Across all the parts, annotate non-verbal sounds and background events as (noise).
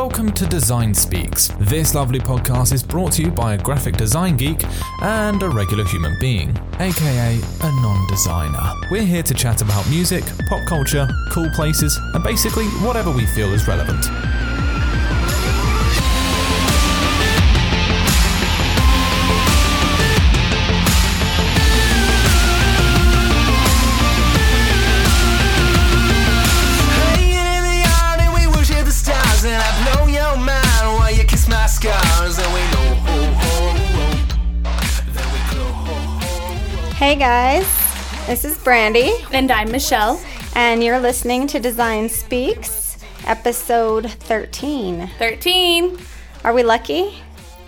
Welcome to Design Speaks. This lovely podcast is brought to you by a graphic design geek and a regular human being, aka a non designer. We're here to chat about music, pop culture, cool places, and basically whatever we feel is relevant. Scars and we go ho ho ho. Then we go ho ho ho. Hey guys, this is Brandy, And I'm Michelle. and you're listening to Design Speaks, episode 13. 13. Are we lucky?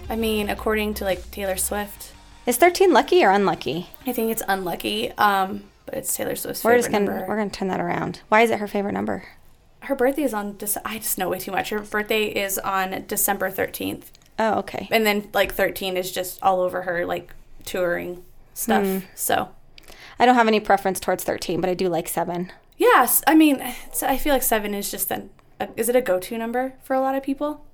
I mean, according to like Taylor Swift, Is 13 lucky or unlucky? I think it's unlucky. Um, but it's Taylor Swift's We're favorite just gonna number. we're gonna turn that around. Why is it her favorite number? Her birthday is on. Dece- I just know way too much. Her birthday is on December 13th, Oh, okay. and then like 13 is just all over her like touring stuff. Hmm. So I don't have any preference towards 13, but I do like seven. yes, I mean, I feel like seven is just. A, is it a go-to number for a lot of people?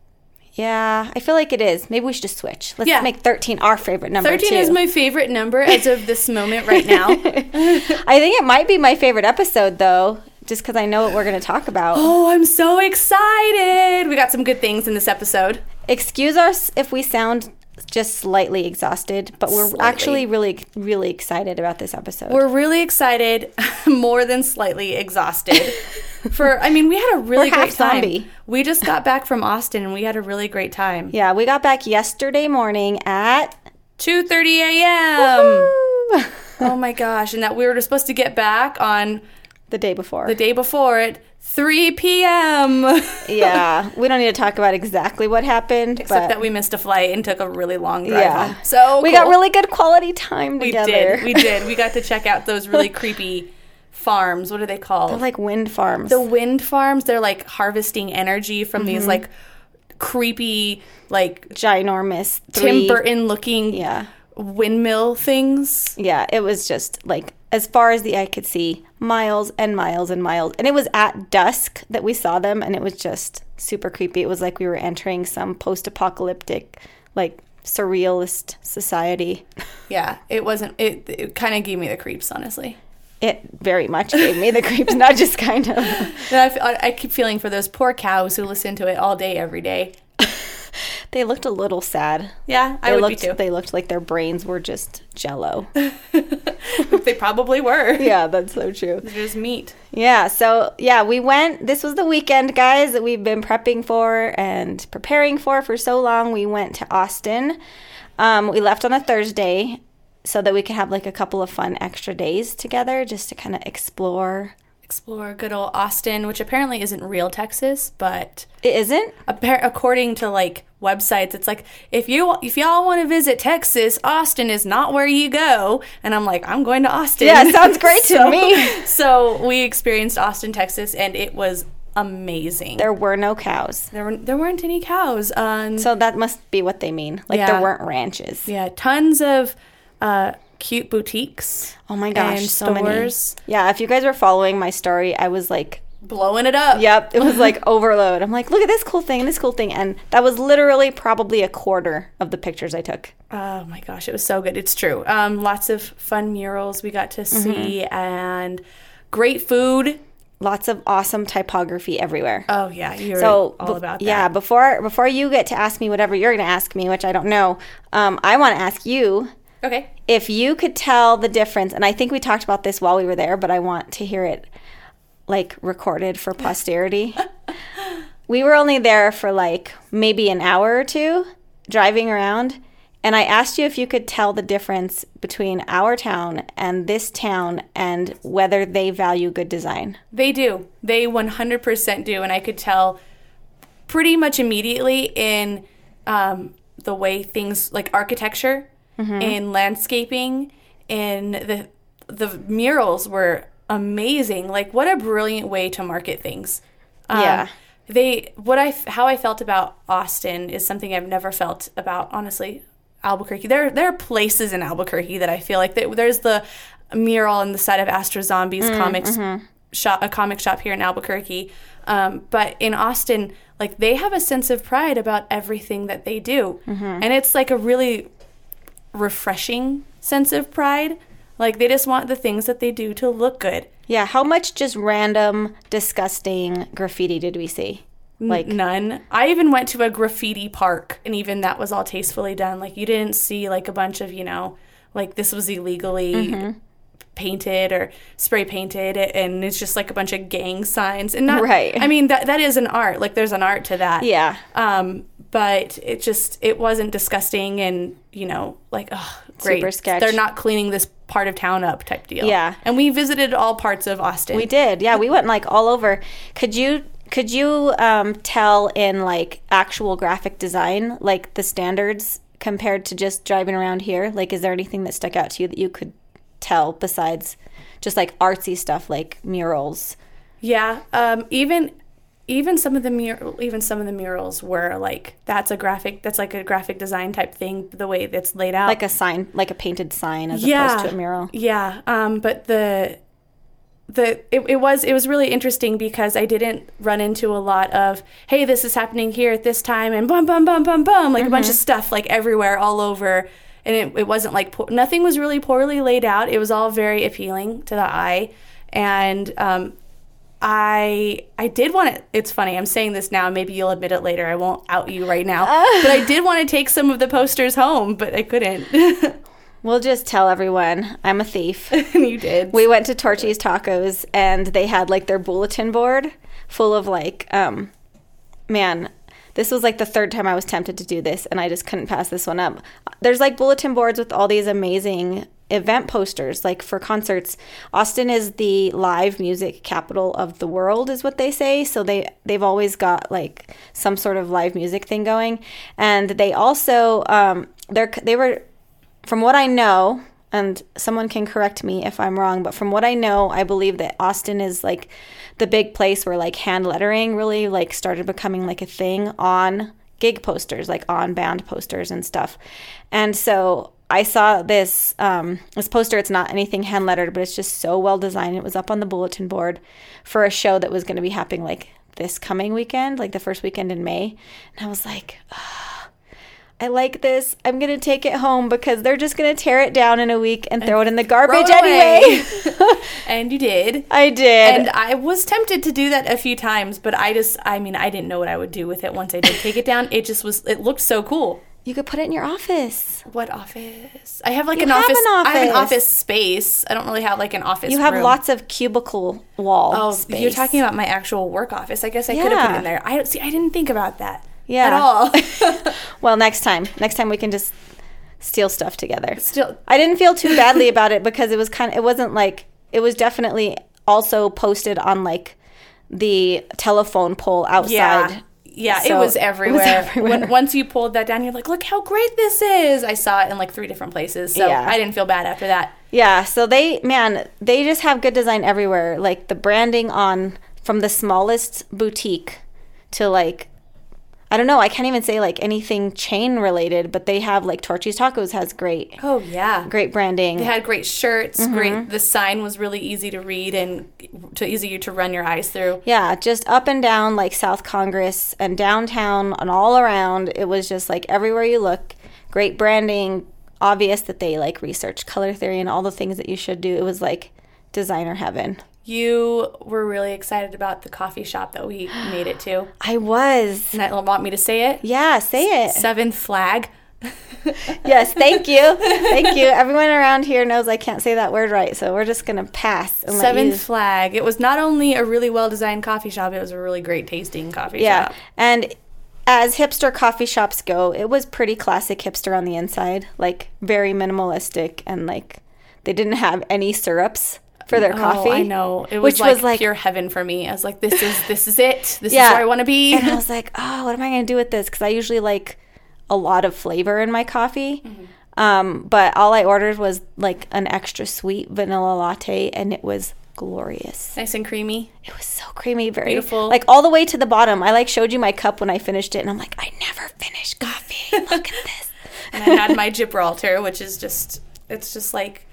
Yeah, I feel like it is. Maybe we should just switch. Let's Yeah. make 13 our favorite number 13 too. is my favorite number as of this moment right now. (laughs) I think it might be my favorite episode though, just because I know what we're gonna talk about. oh, I'm so excited! We got some good things in this episode. Excuse us if we sound just slightly exhausted, but we're Slightly. actually really, really excited about this episode. We're really excited, (laughs) more than slightly exhausted. (laughs) For I mean, we had a really We're great time. zombie. We just got back from Austin and we had a really great time. yeah, we got back yesterday morning at. 2:30 a.m. Oh my gosh! And that we were supposed to get back on the day before. the day before at 3 p.m. (laughs) yeah, we don't need to talk about exactly what happened, Except that we missed a flight and took a really long drive yeah, home. So we got really good quality time together. we did we (laughs) did we got to check out those really creepy farms. What are they called? They're like wind farms. the wind farms they're like harvesting energy from Mm-hmm. these like creepy like ginormous tim burton looking Yeah, windmill things yeah, it was just like as far as the eye could see, miles and miles and miles. And it was at dusk that we saw them, and it was just super creepy. It was like we were entering some post-apocalyptic, like surrealist society. (laughs) yeah it wasn't it, it kind of gave me the creeps honestly It very much gave me the creeps, not just kind of. (laughs) I, I, f- I- I keep feeling for those poor cows who listen to it all day every day (laughs) They looked a little sad. yeah i They would looked, be too They looked like their brains were just jello. (laughs) they probably were (laughs) yeah, that's so true. They're just meat Yeah, so yeah, we went. This was the weekend, guys, that we've been prepping for and preparing for for so long. We went to Austin. Um, we left on a Thursday so that we could have like a couple of fun extra days together just to kind of explore. Explore good old austin which apparently isn't real texas but It isn't? appar- according to like websites it's like if you if y'all want to visit texas austin is not where you go and i'm like i'm going to austin Yeah, sounds great (laughs) to me. so we experienced austin texas and it was amazing There were no cows. there, were, there weren't any cows um So that must be what they mean. Like Yeah. there weren't ranches. yeah tons of uh cute boutiques Oh my gosh, and so many. stores Yeah, if you guys were following my story, I was like blowing it up Yep, it was like (laughs) overload. I'm like, look at this cool thing and this cool thing, and that was literally probably a quarter of the pictures I took. Oh my gosh, it was so good. It's true. Um, lots of fun murals we got to Mm-hmm. see and great food. Lots of awesome typography everywhere. Oh yeah, you're so all be- about that. yeah, before before you get to ask me whatever you're going to ask me, which I don't know, um, I want to ask you Okay. if you could tell the difference. And I think we talked about this while we were there, but I want to hear it like recorded for posterity. (laughs) we were only there for like maybe an hour or two driving around. And I asked you if you could tell the difference between our town and this town and whether they value good design. They do. They 100% do. And I could tell pretty much immediately in um, the way things like architecture and landscaping and the the murals were amazing. Like what a brilliant way to market things. Um, Yeah. They what I how I felt about Austin is something I've never felt about honestly Albuquerque. There there are places in Albuquerque that I feel like that there's the mural on the side of Astro Zombies comics shop a comic shop here in Albuquerque. Um, but in Austin, like they have a sense of pride about everything that they do. Mm-hmm. And it's like a really refreshing sense of pride. Like they just want the things that they do to look good. Yeah, how much just random, disgusting graffiti did we see? Like, None. I even went to a graffiti park, and even that was all tastefully done. Like you didn't see like a bunch of you know, like this was illegally Mm-hmm. painted or spray painted, and it's just like a bunch of gang signs. And not Right. I mean that that is an art. Like there's an art to that. yeah. Um, but it just it wasn't disgusting, and you know, like oh, great. Super sketch. They're not cleaning this part of town up type deal. Yeah. And we visited all parts of Austin. We did. Yeah, we went like all over. Could you could you um, tell in like actual graphic design like the standards compared to just driving around here? Like is there anything that stuck out to you that you could tell besides just like artsy stuff like murals? Yeah, um, even even some of the mur- even some of the murals were like that's a graphic that's like a graphic design type thing the way that's laid out. Like a sign, like a painted sign as yeah. opposed to a mural. yeah um, but the the it, it was it was really interesting because I didn't run into a lot of hey this is happening here at this time and bum bum bum bum bum like a bunch of stuff like everywhere all over and it, it wasn't like po- nothing was really poorly laid out. It was all very appealing to the eye and um, I I did want to. It's funny. I'm saying this now. Maybe you'll admit it later. I won't out you right now. (laughs) but I did want to take some of the posters home, but I couldn't. (laughs) We'll just tell everyone I'm a thief. (laughs) and you did. we went to Torchy's Tacos and they had like their bulletin board full of like um man, this was like the third time I was tempted to do this and I just couldn't pass this one up. There's like bulletin boards with all these amazing event posters like for concerts. Austin is the live music capital of the world is what they say. So they they've always got like some sort of live music thing going and they also um they're they were from what I know, and someone can correct me if I'm wrong, but from what I know, I believe that Austin is like the big place where like hand lettering really like started becoming like a thing on gig posters, like on band posters and stuff. And so I saw this um, this poster. It's not anything hand lettered, but it's just so well designed. It was up on the bulletin board for a show that was going to be happening like this coming weekend, like the first weekend in May. And I was like, I like this. I'm going to take it home because they're just going to tear it down in a week and throw it in the garbage anyway. (laughs) (laughs) and you did. I did. And I was tempted to do that a few times, but I just, I mean, I didn't know what I would do with it once I did take it down. It just was, it looked so cool. You could put it in your office. What office? I have like You an office. an I have an office. office space. I don't really have like an office. You have room. lots of cubicle wall Oh, space. you're talking about my actual work office. I guess I could have put it in there. I don't see. I didn't think about that. Yeah. At all. (laughs) (laughs) Well, next time. Next time we can just steal stuff together. Still, I didn't feel too badly about it because it was kind of it wasn't like it was definitely also posted on like the telephone pole outside. yeah. Yeah, So, it was it was everywhere. everywhere. When, (laughs) once you pulled that down, you're like, look how great this is. I saw it in like three different places. So Yeah. I didn't feel bad after that. Yeah, so they man, they just have good design everywhere. Like the branding on from the smallest boutique to like I don't know, I can't even say like anything chain related, but they have like Torchy's Tacos has great Oh, yeah. great branding. They had great shirts. Mm-hmm. Great. The sign was really easy to read and to easy to run your eyes through. Yeah, just up and down like South Congress and downtown and all around. It was just like everywhere you look, great branding. Obvious that they like research color theory and all the things that you should do. It was like designer heaven. You were really excited about the coffee shop that we (gasps) made it to. I was. And I want me to say it. Yeah, say it. Seventh flag. (laughs) Yes, thank you. Thank you. (laughs) Everyone around here knows I can't say that word right, so we're just going to pass Seventh you. flag. It was not only a really well designed coffee shop, it was a really great tasting coffee Yeah. shop. And as hipster coffee shops go, it was pretty classic hipster on the inside, like very minimalistic and like they didn't have any syrups for their coffee. Oh, I know. It was which like, was like pure heaven for me. I was like, this is this is it. This Yeah. is where I want to be. and I was like, oh, what am I going to do with this? Because I usually like a lot of flavor in my coffee. Mm-hmm. Um, but all I ordered was like an extra sweet vanilla latte, and it was glorious. nice and creamy. It was so creamy, very Beautiful. like all the way to the bottom. I like showed you my cup when I finished it, and I'm like, I never finish coffee. Look at this. (laughs) And I had my Gibraltar, which is just it's just like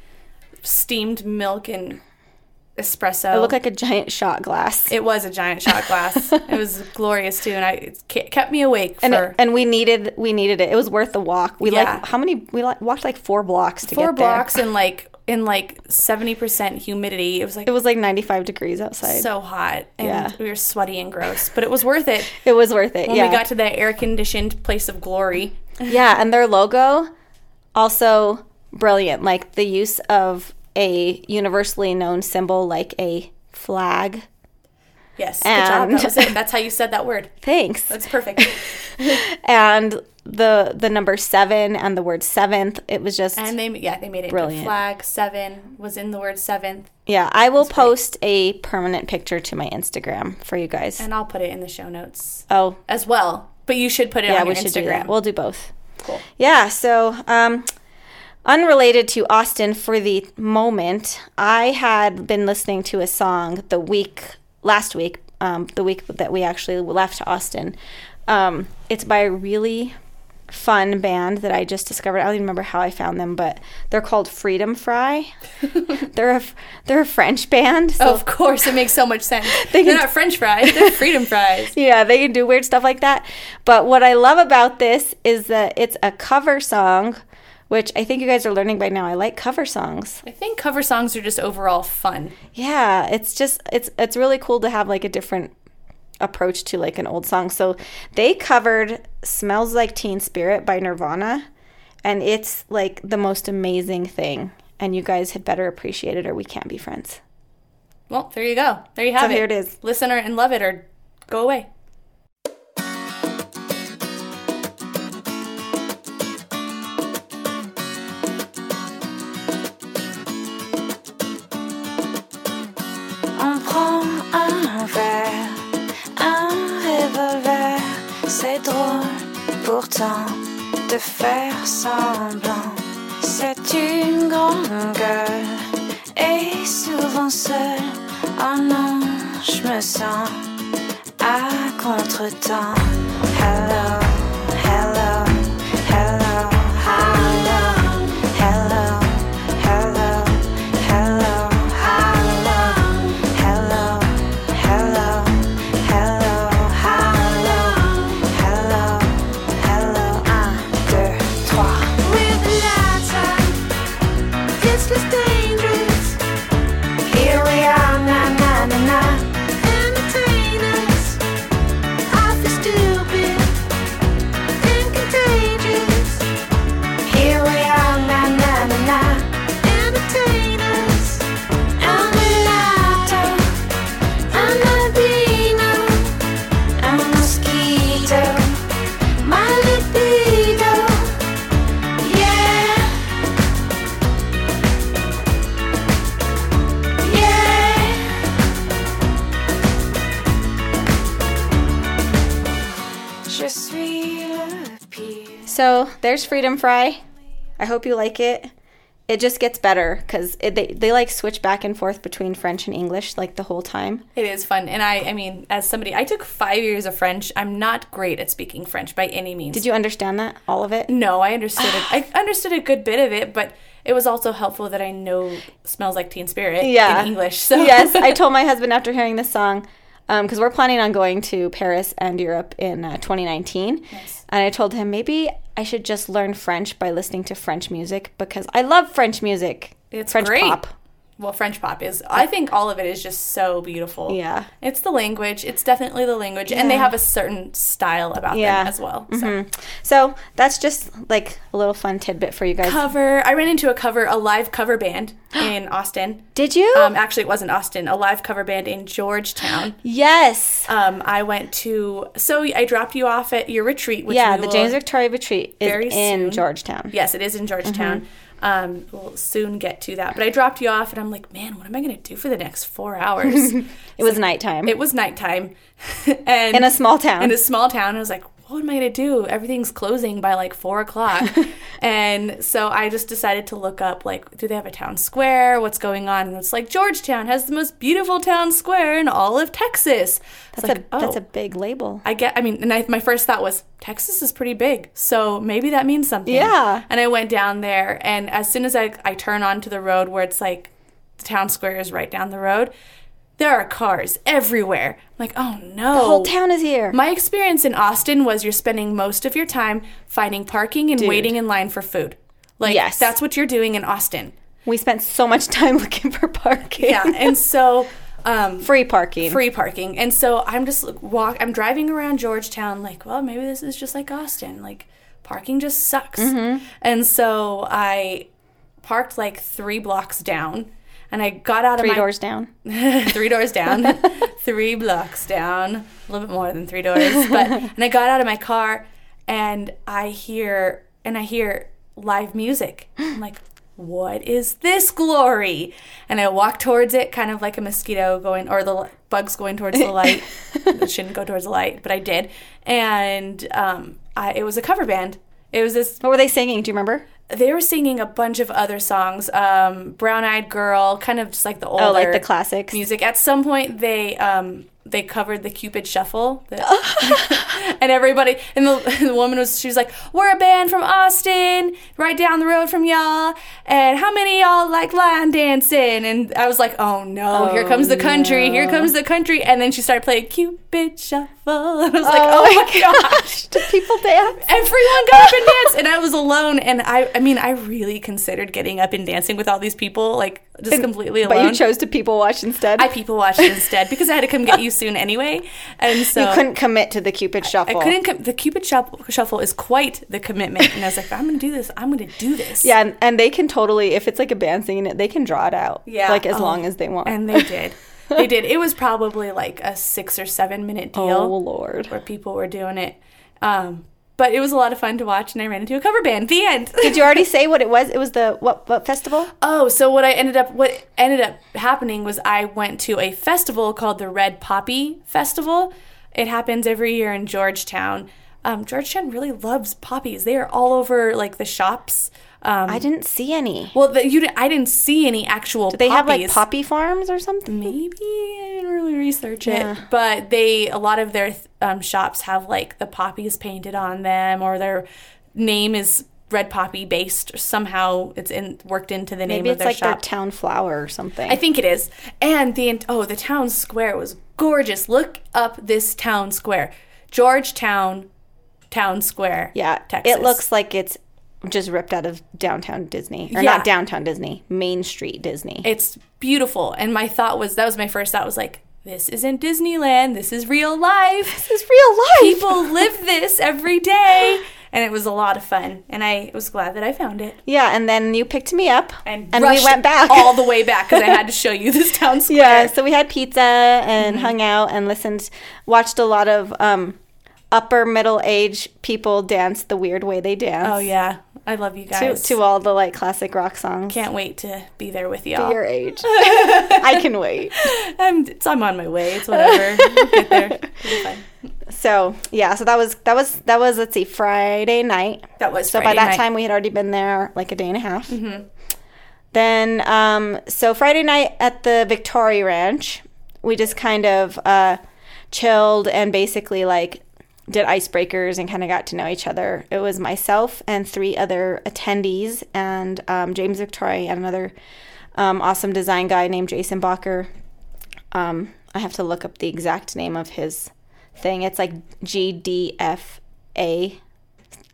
steamed milk and espresso. It looked like a giant shot glass. it was a giant shot glass. (laughs) it was glorious too, and I it kept me awake and, for it- and we needed we needed it. It was worth the walk. We Yeah. like how many we like, walked like four blocks to four get there. blocks and like in like seventy percent humidity. It was like It was like 95 degrees outside. so hot, and Yeah. we were sweaty and gross, but it was worth it. (laughs) it was worth it. When yeah. we got to the air conditioned place of glory, yeah, and their logo also brilliant. Like the use of a universally known symbol like a flag. yes, good job. And- That. That's how you said that word. Thanks. That's perfect. (laughs) and the the number 7 and the word seventh. It was just And they yeah they made it Brilliant. flag seven was in the word seventh, Yeah, I will post a permanent picture to my Instagram for you guys. and I'll put it in the show notes oh, as well. But you should put it yeah, on we your should Instagram. do that. We'll do both. Cool. Yeah, so um, unrelated to Austin for the moment, I had been listening to a song the week last week, um, the week that we actually left Austin. Um, it's by a really fun band that I just discovered. I don't even remember how I found them, but they're called Freedom Fry. (laughs) they're a they're a French band. So of course, it makes so much sense. (laughs) They They're not French fries; (laughs) they're freedom fries. yeah, they can do weird stuff like that. But what I love about this is that it's a cover song, which I think you guys are learning by now. I like cover songs. I think cover songs are just overall fun. Yeah, it's just it's it's really cool to have like a different approach to like an old song. So they covered "Smells Like Teen Spirit" by Nirvana, and it's like the most amazing thing. And you guys had better appreciate it, or we can't be friends. Well, there you go. There you have it. here it is. Listen or and love it or go away. De faire semblant. C'est une grande gueule et souvent seule. Oh non, je me sens à contre-temps. Hello, there's Freedom Fry. I hope you like it. It just gets better because they, they like switch back and forth between French and English like the whole time. It is fun, and I, I mean, as somebody, I took five years of French. I'm not great at speaking French by any means. Did you understand that? All of it? No, I understood it. I (sighs) understood a good bit of it, but it was also helpful that I know "Smells Like Teen Spirit" Yeah. in English. So yes, I (laughs) told my husband after hearing this song, because we're planning on going to Paris and Europe in uh, 2019. And I told him maybe I should just learn French by listening to French music because I love French music. It's French great. pop. Well, French pop is. I think all of it is just so beautiful. Yeah. it's the language. It's definitely the language, and they have a certain style about Yeah. them as well. So. So that's just like a little fun tidbit for you guys. Cover. I ran into a cover, a live cover band (gasps) in Austin. Did you? Um, actually, it wasn't Austin. A live cover band in Georgetown. yes. Um, I went to. So I dropped you off at your retreat. Which yeah, the James Victore Retreat is in soon. Georgetown. Yes, it is in Georgetown. Mm-hmm. Um, we'll soon get to that. But I dropped you off, and I'm like, man, what am I going to do for the next four hours? (laughs) It was nighttime. it was nighttime, (laughs) and in a small town. in a small town. I was like, what am I going to do? Everything's closing by like four o'clock. (laughs) and so I just decided to look up, like, do they have a town square? What's going on? And it's like, Georgetown has the most beautiful town square in all of Texas. that's like, a that's oh. a big label. I get, I mean, and I, my first thought was, Texas is pretty big, so maybe that means something. Yeah. And I went down there, and as soon as I, I turn onto the road where it's like the town square is right down the road. There are cars everywhere. I'm like, oh no. The whole town is here. My experience in Austin was you're spending most of your time finding parking and waiting in line for food. Like Yes. that's what you're doing in Austin. we spent so much time (laughs) looking for parking. Yeah, and so um, Free parking. free parking. And so I'm just walk. I'm driving around Georgetown, like, well, maybe this is just like Austin. Like, parking just sucks. Mm-hmm. And so I parked like three blocks down, and I got out Three of my doors down. (laughs) three doors down, (laughs) three blocks down, a little bit more than three doors. But (laughs) and I got out of my car, and I hear and I hear live music. I'm like, what is this glory? And I walk towards it, kind of like a mosquito going, or the bugs going towards the light. it shouldn't go towards the light, but I did. And um, I, it was a cover band. It was this What were they singing? Do you remember? They were singing a bunch of other songs um, brown eyed girl kind of just like the older Oh, like the classics. music at some point they um, they covered the cupid shuffle the- (laughs) (laughs) and everybody and the, (laughs) the woman was she was like we're a band from austin right down the road from y'all and how many of y'all like line dancing? And i was like oh no here comes the oh, country here comes the country. And then she started playing cupid shuffle and i was like oh, oh my gosh. Did people dance? everyone got up and danced and i was alone and i i mean i really considered getting up and dancing with all these people like just (laughs) completely alone But you chose to people watch instead. i people watched (laughs) instead because i had to come get you soon anyway and so you couldn't commit to the Cupid shuffle. I couldn't. Com- the Cupid shuffle, shuffle is quite the commitment, and I was like, I'm going to do this. I'm going to do this. Yeah, and, and they can totally, if it's like a band singing it, they can draw it out. Yeah. Like as Oh. long as they want. and they did. They did. It (laughs) was probably like a six or seven minute deal. oh, Lord. where people were doing it. Um, but it was a lot of fun to watch, and I ran into a cover band. The end. Did you already say what it was? It was the, what, what festival? oh, so what I ended up what ended up happening was I went to a festival called the Red Poppy Festival. It happens every year in Georgetown. Um, Georgetown really loves poppies. They are all over like the shops. Um, I didn't see any. well, the, you I didn't see any actual. They have like poppies. poppy farms or something? Maybe I didn't really research it, Yeah. but they a lot of their um, shops have like the poppies painted on them, or their name is red poppy based. Or somehow it's in worked into the name Maybe of it's their like their shop. town flower or something. I think it is. And the oh, the town square was gorgeous. Look up this town square, Georgetown Town Square. yeah, Texas. it looks like it's just ripped out of downtown Disney. Or Yeah. not downtown Disney, Main Street Disney. it's beautiful. And my thought was that was my first thought was like, this isn't Disneyland. This is real life. this is real life. people live this every day and it was a lot of fun and i was glad that i found it Yeah, and then you picked me up and, and we went back. all the way back because i had to (laughs) show you this town square Yeah, so we had pizza and Mm-hmm. hung out and listened, watched a lot of um, upper middle age people dance the weird way they dance. oh yeah i love you guys to all the like classic rock songs. can't wait to be there with y'all your age. (laughs) I can wait. I'm, I'm on my way it's whatever (laughs) get there It'll fine. So yeah, so that was that was that was let's see Friday night. that was So by that night. time we had already been there like a day and a half. Then um, so Friday night at the Victore Ranch, we just kind of uh, chilled and basically like did icebreakers and kind of got to know each other. It was myself and three other attendees and um, James Victore and another um, awesome design guy named Jason Bacher. Um, I have to look up the exact name of his thing. It's like GDFA,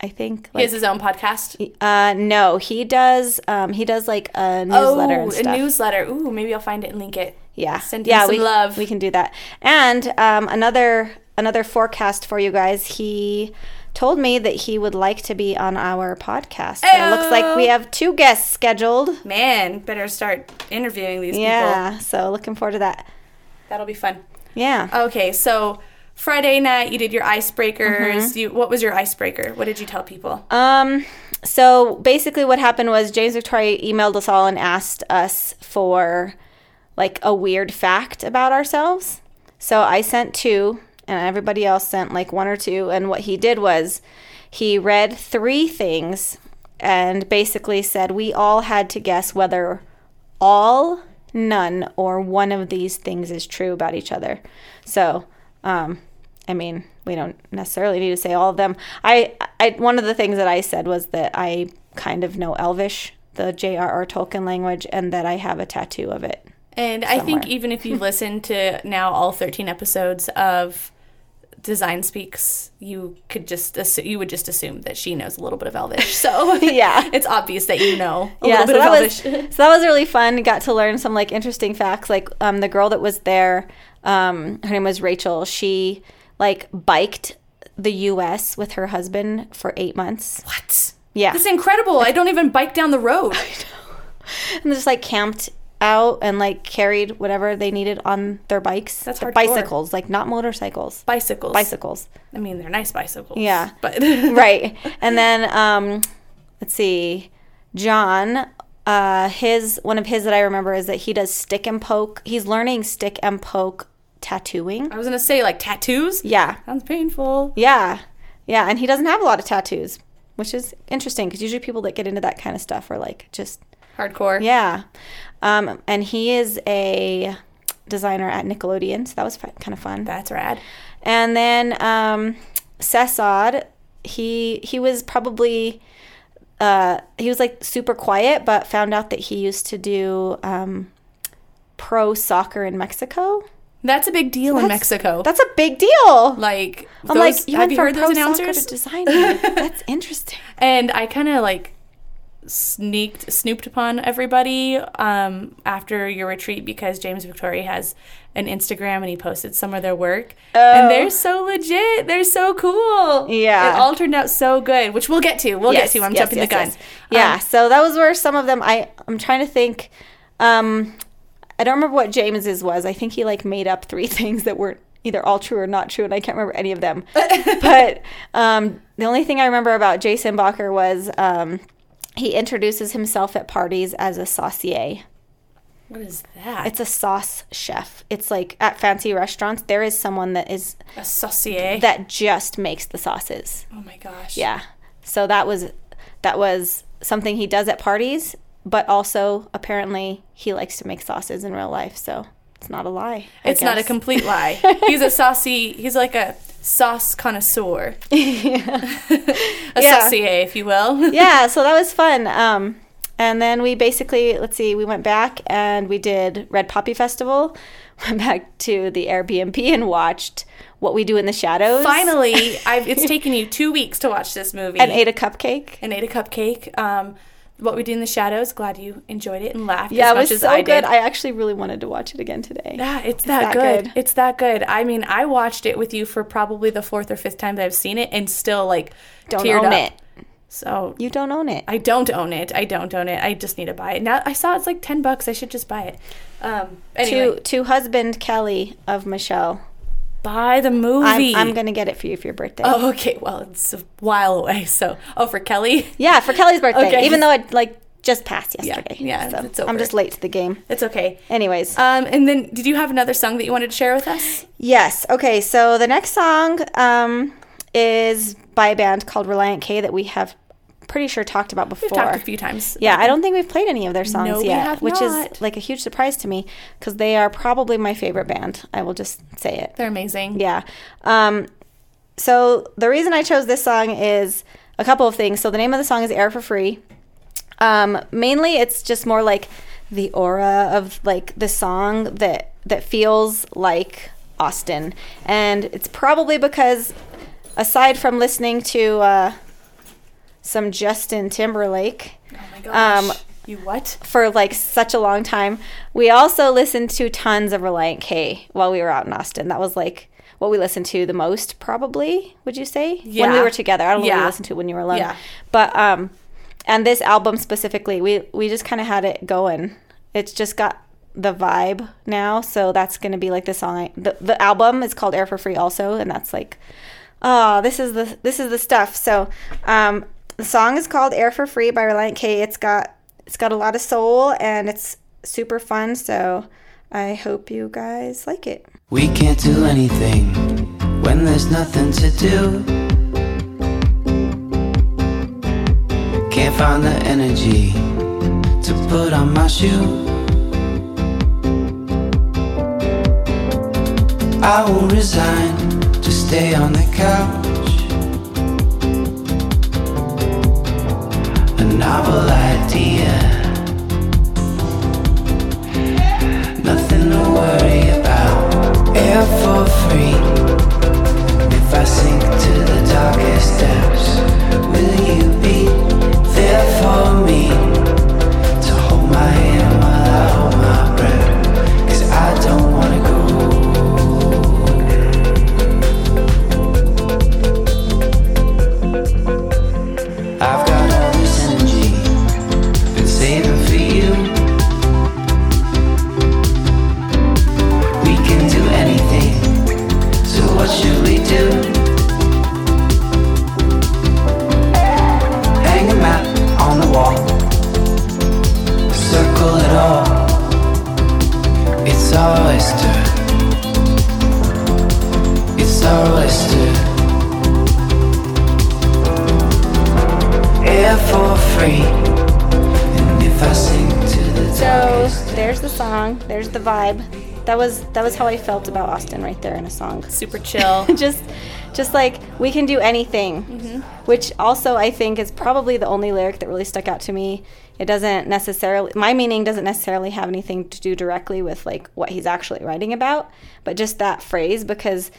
I think. he has his own podcast uh, no, he does. Um, he does like a newsletter oh a newsletter ooh maybe i'll find it and link it yeah, send yeah, some we, love. We can do that. And um, another another forecast for you guys. He told me that he would like to be on our podcast. So it looks like we have two guests scheduled. man better start interviewing these people Yeah, so looking forward to that. that'll be fun Yeah. Okay, so Friday night you did your icebreakers. Mm-hmm. You what was your icebreaker? What did you tell people? Um, so basically, what happened was James Victore emailed us all and asked us for like a weird fact about ourselves. So I sent two, and everybody else sent like one or two. And what he did was he read three things and basically said we all had to guess whether all, none, or one of these things is true about each other. So, um, I mean, we don't necessarily need to say all of them. I, I, one of the things that I said was that I kind of know Elvish the J.R.R. Tolkien language and that I have a tattoo of it. And I think even if you listen to now all 13 episodes of Design Speaks, you could just assu- you would just assume that she knows a little bit of Elvish. (laughs) So Yeah. (laughs) it's obvious that you know a yeah, little bit so of Elvish. was (laughs) so that was really fun. Got to learn some like interesting facts. Like um, the girl that was there, um, her name was Rachel. She like biked the U.S. with her husband for eight months. what? Yeah, That's incredible. I don't even bike down the road. and just like camped out and like carried whatever they needed on their bikes. That's Their hardcore. bicycles, like not motorcycles. Bicycles. Bicycles. I mean, they're nice bicycles. Yeah. But (laughs) (laughs) right. And then um let's see. John uh his one of his that I remember is that he does stick and poke. He's learning stick and poke tattooing. I was going to say like tattoos. Yeah. Sounds painful. Yeah. Yeah, and he doesn't have a lot of tattoos, which is interesting cuz usually people that get into that kind of stuff are like just Hardcore. yeah. Um and he is a designer at Nickelodeon, so that was fi- kind of fun. That's rad. And then um, he he was probably uh, he was like super quiet, but found out that he used to do um, pro soccer in Mexico. That's a big deal in Mexico. That's a big deal. like, I'm those, like, you have you heard those announcers? to designer. (laughs) That's interesting. And I kind of like sneaked, snooped upon everybody um, after your retreat because James Victore has an Instagram and he posted some of their work. And they're so legit. They're so cool. Oh. Yeah. It all turned out so good, which we'll get to. We'll Yes, get to. When I'm yes, jumping yes, the gun. Yeah, Um, so that was where some of them. I I'm trying to think. Um, I don't remember what James's was. I think he like made up three (laughs) things that weren't either all true or not true, and I can't remember any of them. (laughs) but um, the only thing I remember about Jason Bacher was um, he introduces himself at parties as a saucier. what is that? It's a sauce chef. It's like at fancy restaurants, there is someone that is a saucier. that just makes the sauces. oh my gosh. Yeah. So that was that was something he does at parties, but also apparently he likes to make sauces in real life. So it's not a lie. I It's not a complete lie. (laughs) he's a saucy. He's like a sauce (laughs) connoisseur. a Yeah. saucier, if you will. (laughs) yeah. So that was fun. Um, and then we basically let's see, we went back and we did Red Poppy Festival. (laughs) Went back to the Airbnb and watched What We Do in the Shadows. Finally, I've, it's taken you two weeks to watch this movie. and ate a cupcake. and ate a cupcake. Um, what we do in the shadows. Glad you enjoyed it and laughed Yeah, as it was as so I good. did. I actually really wanted to watch it again today. yeah, it's that, that good. good. It's that good. I mean, I watched it with you for probably the fourth or fifth time that I've seen it, and still like Don't teared own up. it. So You don't own it. I don't own it. I don't own it. I just need to buy it. Now I saw it's like ten bucks. I should just buy it. Um, anyway, to to husband Kelly of Michelle. Buy the I'm, movie. I'm gonna get it for you for your birthday. Oh, okay. Well, it's a while away. So, oh, for Kelly, Yeah, for Kelly's birthday. Okay. Even though it like just passed yesterday. yeah, so it's I'm just late to the game. it's okay. Anyways, Um, and then, did you have another song that you wanted to share with us? yes. Okay, so the next song um, is by a band called Relient K that we have pretty sure talked about before. We've talked a few times. Yeah, I don't think we've played any of their songs No, we yet, which not. is like a huge surprise to me because they are probably my favorite band. I will just say it. They're amazing. Yeah. Um, so the reason I chose this song is a couple of things. So the name of the song is Air for Free. Um, mainly, it's just more like the aura of like the song that that feels like Austin, and it's probably because aside from listening to uh, some Justin Timberlake Oh my gosh. Um, you what? for like such a long time. We also listened to tons of Relient K while we were out in Austin. That was like what we listened to the most, probably. Would you say when we were together? I don't know what Yeah. we listened to when you were alone. Yeah. But um, and this album specifically, we we just kind of had it going. It's just got the vibe now, so that's gonna be like the song. I, the the album is called Air for Free also, and that's like, oh, this is the this is the stuff. So um, the song is called Air for Free by Relient K. It's got it's got a lot of soul and it's super fun. So I hope you guys like it. We can't do anything when there's nothing to do. Can't find the energy to put on my shoe. I won't resign to stay on the couch. Novel idea The vibe. That was that was how I felt about Austin right there in a song. Super chill. (laughs) just just like we can do anything mm-hmm. which also i think is probably the only lyric that really stuck out to me it doesn't necessarily my meaning doesn't necessarily have anything to do directly with like what he's actually writing about but just that phrase because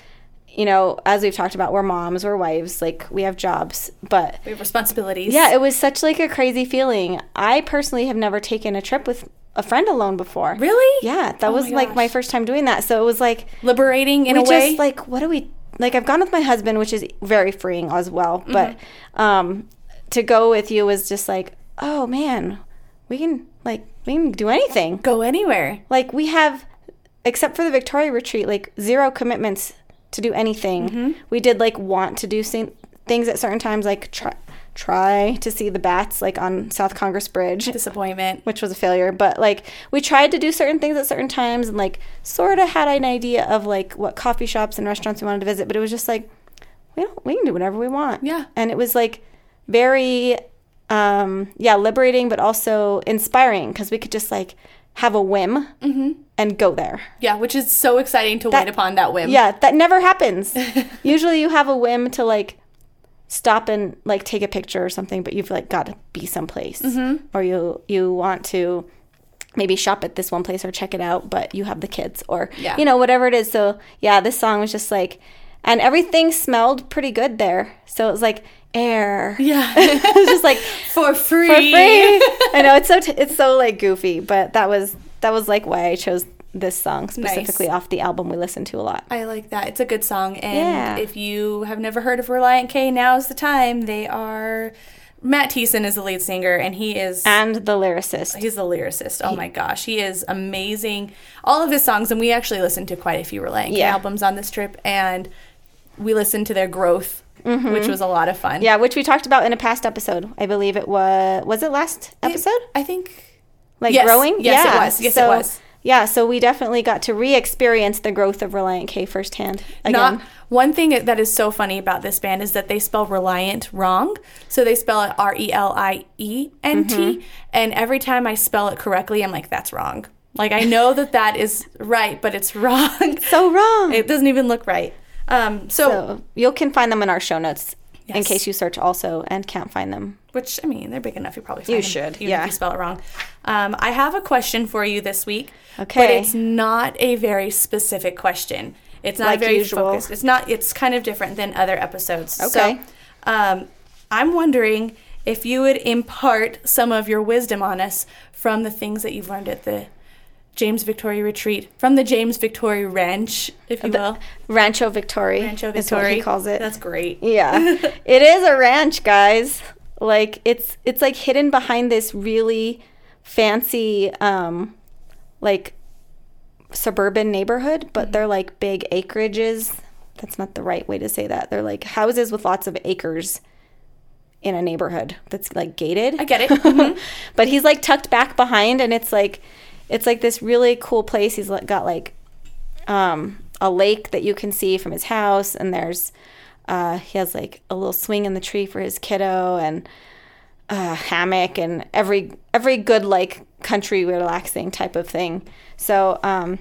you know as we've talked about we're moms we're wives like we have jobs but we have responsibilities. yeah it was such like a crazy feeling i personally have never taken a trip with a friend alone before Really? yeah that Oh was my like my first time doing that so it was like Liberating in a way. just like what do we like i've gone with my husband which is very freeing as well Mm-hmm. but um to go with you was just like oh man we can like we can do anything Go anywhere. like we have except for the victore retreat like zero commitments to do anything Mm-hmm. we did like want to do things at certain times like try try to see the bats like on south congress bridge Disappointment. which was a failure but like we tried to do certain things at certain times and like sort of had an idea of like what coffee shops and restaurants we wanted to visit but it was just like we don't we can do whatever we want Yeah. and it was like very um yeah liberating but also inspiring because we could just like have a whim and go there Yeah, which is so exciting to wait upon that whim. yeah that never happens (laughs) usually you have a whim to like stop and like take a picture or something but you've like got to be someplace Mm-hmm. or you you want to maybe shop at this one place or check it out but you have the kids or Yeah. you know whatever it is so yeah this song was just like and everything smelled pretty good there so it was like air Yeah. (laughs) it was just like (laughs) For free. for free. (laughs) I know it's so t- it's so like goofy, but that was that was like why I chose this song specifically off the album we listened to a lot. I like that. It's a good song. And Yeah. if you have never heard of Relient K, now's the time. They are. Matt Thiessen is the lead singer, and he is. And the lyricist. He's the lyricist. Oh my gosh, he is amazing. All of his songs, and we actually listened to quite a few Relient K albums on this trip, and we listened to their growth, which was a lot of fun. Mm-hmm. Yeah, which we talked about in a past episode. I believe it was was it last episode? I think. Like Yes. growing? Yes, it was. Yes, it was. Yeah, so we definitely got to re-experience the growth of Relient K firsthand again. Not one thing that is so funny about this band is that they spell reliant wrong. So they spell it R E L I E N T, Mm-hmm. and every time I spell it correctly, I'm like, that's wrong. Like I know that that is right, but it's (laughs) wrong. so wrong. it doesn't even look right. Um, so, so you can find them in our show notes in case you search also and can't find them. which I mean, they're big enough. You probably find You them, should, yeah. if you spell it wrong. Um, I have a question for you this week. but Okay. it's not a very specific question. It's not Like very usual. focused. It's not. It's kind of different than other episodes. Okay. So, um, I'm wondering if you would impart some of your wisdom on us from the things that you've learned at the James Victore Retreat, from the James Victore Ranch, if you will. Rancho Victore Rancho Victore he calls it. That's great. Yeah. (laughs) it is a ranch, guys. Like it's it's like hidden behind this really fancy um like suburban neighborhood, but Mm-hmm. they're like big acreages. That's not the right way to say that. They're like houses with lots of acres in a neighborhood that's like gated. I get it. (laughs) Mhm. but he's like tucked back behind and it's like it's like this really cool place. He's got like um a lake that you can see from his house and there's uh he has like a little swing in the tree for his kiddo and a hammock and every every good like country relaxing type of thing. So um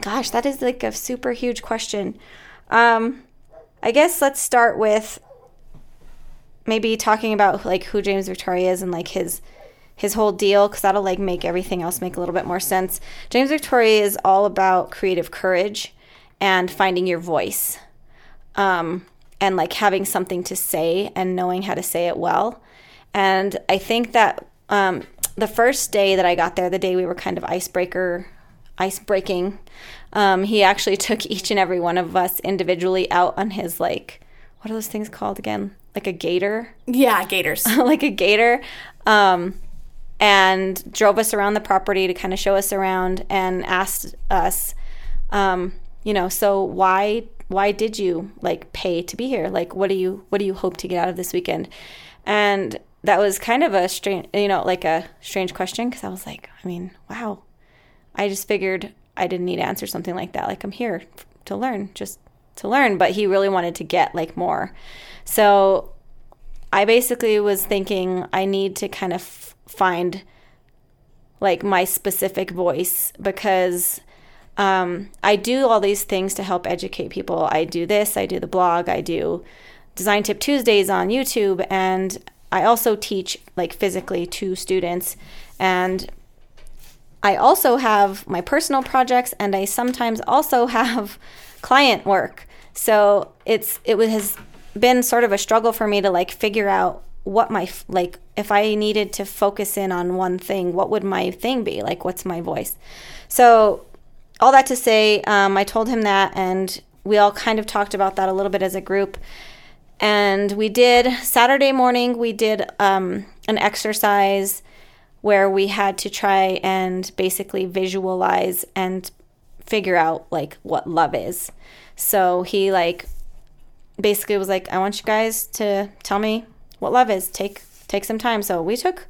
gosh that is like a super huge question. Um i guess let's start with maybe talking about like who James Victore is and like his his whole deal because that'll like make everything else make a little bit more sense. James Victore is all about creative courage and finding your voice, um, and like having something to say and knowing how to say it well. And I think that um, the first day that I got there, the day we were kind of icebreaker ice breaking, um, he actually (laughs) took each and every one of us individually out on his like what are those things called again? Like a gator, yeah, Gators. (laughs) like a gator, um, and drove us around the property to kind of show us around and asked us, um, you know, so why why did you like pay to be here? Like, what do you what do you hope to get out of this weekend? And that was kind of a strange, you know, like a strange question because I was like, I mean, wow, I just figured I didn't need to answer something like that. Like, I'm here to learn, just to learn. But he really wanted to get like more. So I basically was thinking I need to kind of find like my specific voice because um, I do all these things to help educate people. I do this, I do the blog, I do Design Tip Tuesdays on YouTube, and I also teach like physically to students. And I also have my personal projects, and I sometimes also (laughs) have client work. So it's it has been sort of a struggle for me to like figure out what my like if I needed to focus in on one thing, what would my thing be? Like, what's my voice? So all that to say, um, I told him that, and we all kind of talked about that a little bit as a group. And we did Saturday morning. We did um, an exercise where we had to try and basically visualize and figure out like what love is. So he like basically was like, I want you guys to tell me what love is. Take take some time. So we took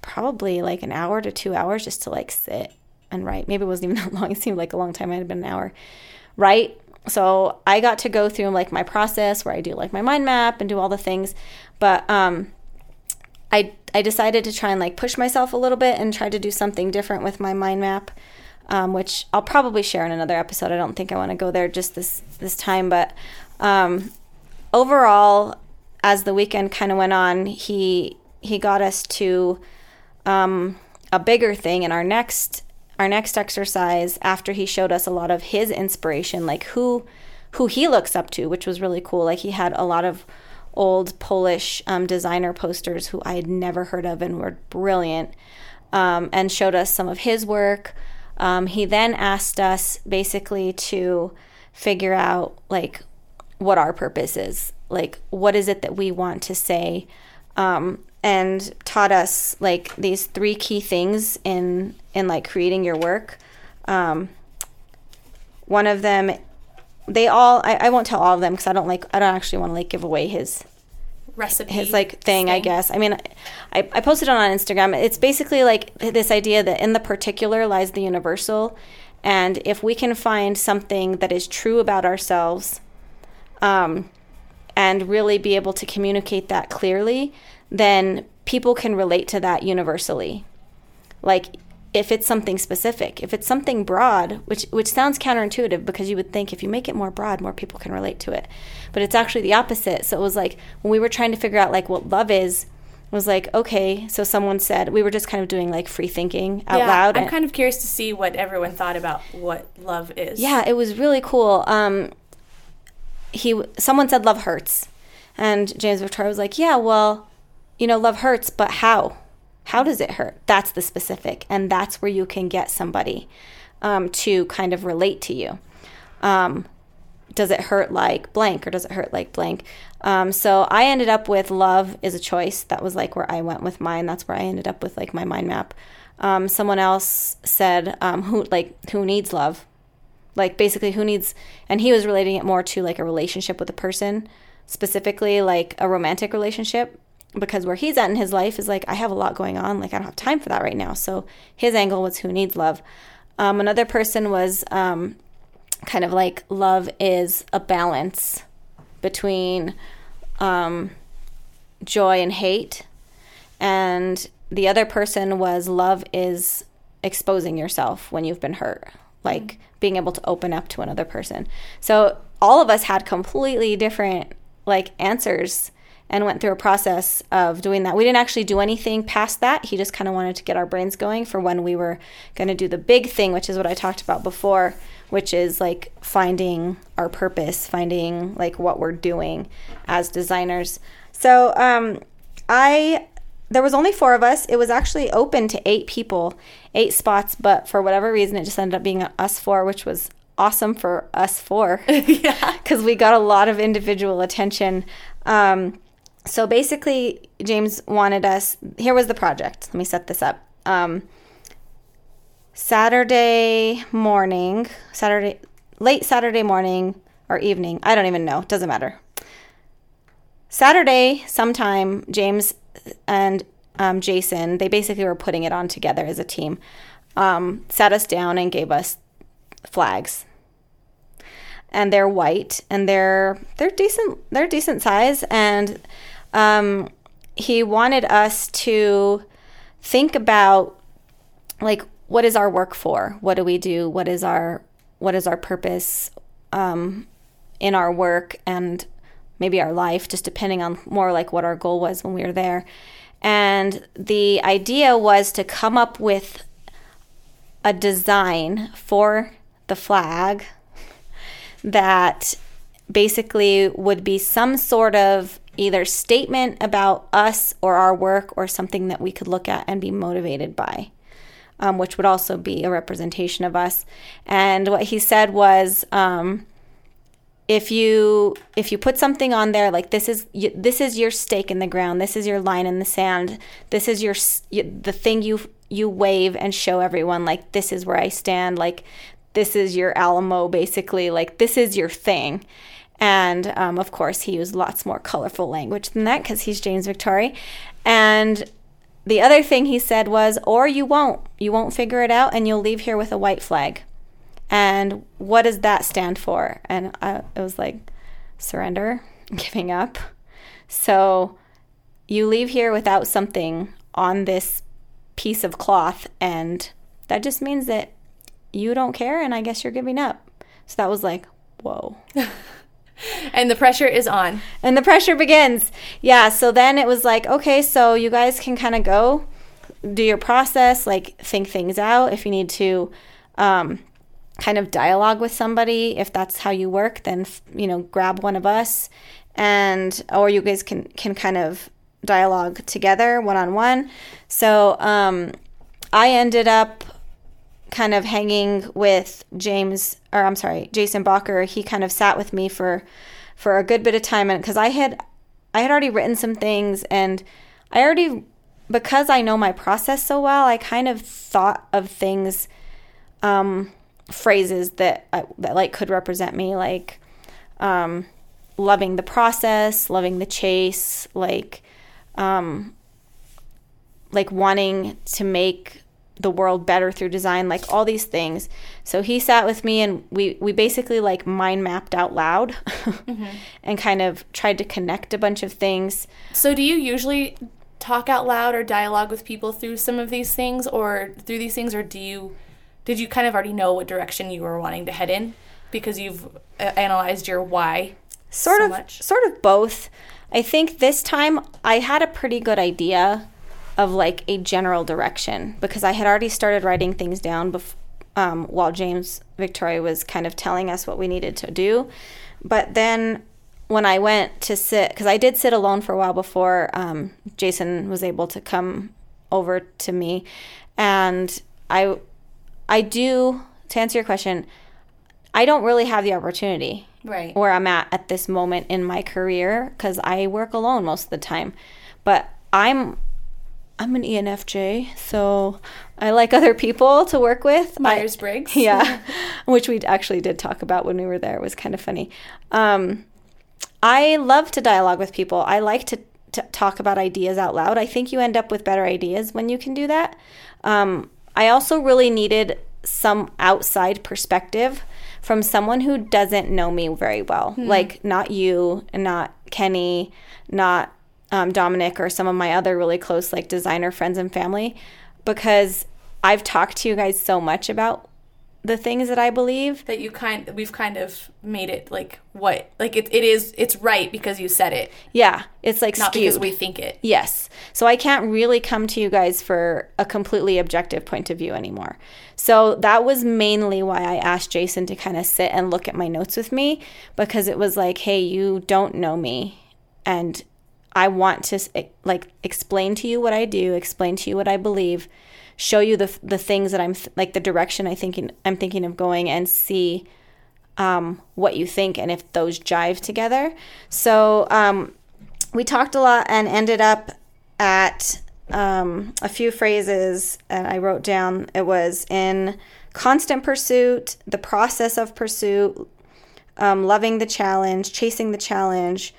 probably like an hour to two hours just to like sit and write. Maybe it wasn't even (laughs) that long. It seemed like a long time. It had been an hour. right So I got to go through like my process where I do like my mind map and do all the things. But um I I decided to try and like push myself a little bit and try to do something different with my mind map. Um, which I'll probably share in another episode. I don't think I want to go there just this this time, but um, overall, as the weekend kind of went on, he he got us to um, a bigger thing in our next our next exercise after he showed us a lot of his inspiration, like who who he looks up to, which was really cool. Like he had a lot of old Polish um, designer posters who I had never heard of and were brilliant, um, and showed us some of his work. Um, he then asked us basically to figure out like what our purpose is, like what is it that we want to say, um, and taught us like these three key things in in like creating your work. Um, one of them, they all I, I won't tell all of them because I don't like I don't actually want to like give away his Recipe. his like thing, I guess. I mean, I, I posted it on Instagram. It's basically like this idea that in the particular lies the universal. And if we can find something that is true about ourselves um, and really be able to communicate that clearly, then people can relate to that universally. Like if it's something specific, if it's something broad, which which sounds counterintuitive because you would think if you make it more broad, more people can relate to it. But it's actually the opposite. So it was like when we were trying to figure out like what love is, it was like, okay, so someone said we were just kind of doing like free thinking out yeah, loud. I'm and- kind of curious to see what everyone thought about what love is. yeah, it was really cool. Um, he someone said love hurts, and James Victore was like, yeah, well, you know, love hurts, but how? How does it hurt? That's the specific, and that's where you can get somebody um, to kind of relate to you. Um, does it hurt like blank or does it hurt like blank? Um, so I ended up with love is a choice. That was like where I went with mine. That's where I ended up with like my mind map. Um, someone else said um, who like who needs love, like basically who needs, and he was relating it more to like a relationship with a person, specifically like a romantic relationship. Because where he's at in his life is like I have a lot going on, like I don't have time for that right now. So his angle was who needs love. Um, another person was um, kind of like love is a balance between um, joy and hate. And the other person was love is exposing yourself when you've been hurt, like being able to open up to another person. So all of us had completely different like answers and went through a process of doing that. We didn't actually do anything past that. He just kind of wanted to get our brains going for when we were going to do the big thing, which is what I talked about before, which is like finding our purpose, finding like what we're doing as designers. So, um, I there was only four of us. It was actually open to eight people, eight spots, but for whatever reason, it just ended up being us four, which was awesome for us four. (laughs) yeah, (laughs) because we got a lot of individual attention. Um, so basically, James wanted us. Here was the project. Let me set this up. Um, Saturday morning, Saturday, late Saturday morning, or evening. I don't even know. Doesn't matter. Saturday, sometime, James and um, Jason, they basically were putting it on together as a team, um, sat us down and gave us flags. And they're white and they're they're decent they're decent size and um, he wanted us to think about like what is our work for? What do we do? What is our what is our purpose um, in our work? And maybe our life just depending on more like what our goal was when we were there. And the idea was to come up with a design for the flag that basically would be some sort of either statement about us or our work or something that we could look at and be motivated by um, which would also be a representation of us. And what he said was um, if you if you put something on there like this is this is your stake in the ground this is your line in the sand this is your the thing you you wave and show everyone like this is where I stand like this is your Alamo basically like this is your thing. And um, of course he used lots more colorful language than that because he's James Victore. And the other thing he said was or you won't. You won't figure it out and you'll leave here with a white flag and what does that stand for? And I, it was like surrender, (laughs) giving up. So you leave here without something on this piece of cloth, and that just means that you don't care, and I guess you're giving up. So that was like, whoa. (laughs) And the pressure is on. And the pressure begins. Yeah. So then it was like, okay, so you guys can kind of go do your process, like think things out. If you need to, um, kind of dialogue with somebody, if that's how you work, then you know, grab one of us, and or you guys can can kind of dialogue together one on one. So um, I ended up kind of hanging with James, or I'm sorry, Jason Bacher. He kind of sat with me for for a good bit of time, and because I had I had already written some things, and I already because I know my process so well, I kind of thought of things, um, phrases that I, that like could represent me, like um, loving the process, loving the chase, like um, like wanting to make the world better through design like all these things. So he sat with me and we we basically like mind mapped out loud (laughs) and kind of tried to connect a bunch of things. So, do you usually talk out loud or dialogue with people through some of these things, or through these things, or do you did you kind of already know what direction you were wanting to head in because you've uh, analyzed your why? sort so of much? sort of both i think this time i had a pretty good idea of like a general direction because i had already started writing things down bef- um, while james victore was kind of telling us what we needed to do but then when i went to sit because i did sit alone for a while before um, jason was able to come over to me and i i do to answer your question i don't really have the opportunity Right. where I'm at at this moment in my career because I work alone most of the time. But I'm I'm an ENFJ, so I like other people to work with. Myers Briggs. (laughs) yeah, (laughs) which we actually did talk about when we were there. It was kind of funny. Um, I love to dialogue with people. I like to, to talk about ideas out loud. I think you end up with better ideas when you can do that. Um, I also really needed some outside perspective from someone who doesn't know me very well, like not you, and not Kenny, not um, Dominic, or some of my other really close like designer friends and family, because I've talked to you guys so much about the things that I believe. That you kind we've kind of made it like what like it, it is it's right because you said it Yeah, it's like not skewed. because we think it. Yes. So I can't really come to you guys for a completely objective point of view anymore. So that was mainly why I asked Jason to kind of sit and look at my notes with me because it was like, hey, you don't know me. And I want to like explain to you what I do, explain to you what I believe, show you the the things that I'm th- like the direction I thinking I'm thinking of going and see um, what you think and if those jive together. So um, we talked a lot and ended up at um, a few phrases and I wrote down it was in constant pursuit, the process of pursuit, um, loving the challenge, chasing the challenge,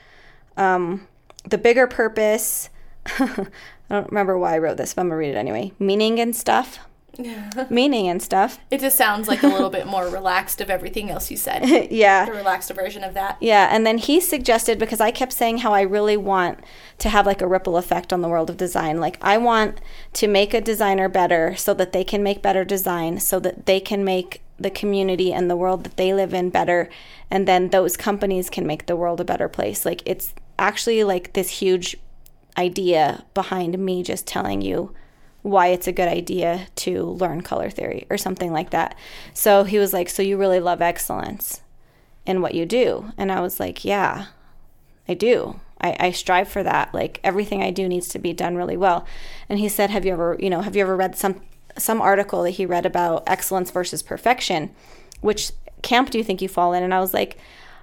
um, the bigger purpose. (laughs) I don't remember why I wrote this, but I'm gonna read it anyway. Meaning and stuff. Yeah. (laughs) Meaning and stuff. It just sounds like a little bit more relaxed of everything else you said. (laughs) Yeah. The relaxed version of that. Yeah, and then he suggested because I kept saying how I really want to have like a ripple effect on the world of design. Like I want to make a designer better so that they can make better design, so that they can make the community and the world that they live in better, and then those companies can make the world a better place. Like it's actually like this huge idea behind me just telling you why it's a good idea to learn color theory or something like that. So he was like, "So you really love excellence?" in what you do. And I was like, yeah, I do. I, I strive for that. Like everything I do needs to be done really well. And he said, have you ever, you know, have you ever read some some article that he read about excellence versus perfection? Which camp do you think you fall in? And I was like,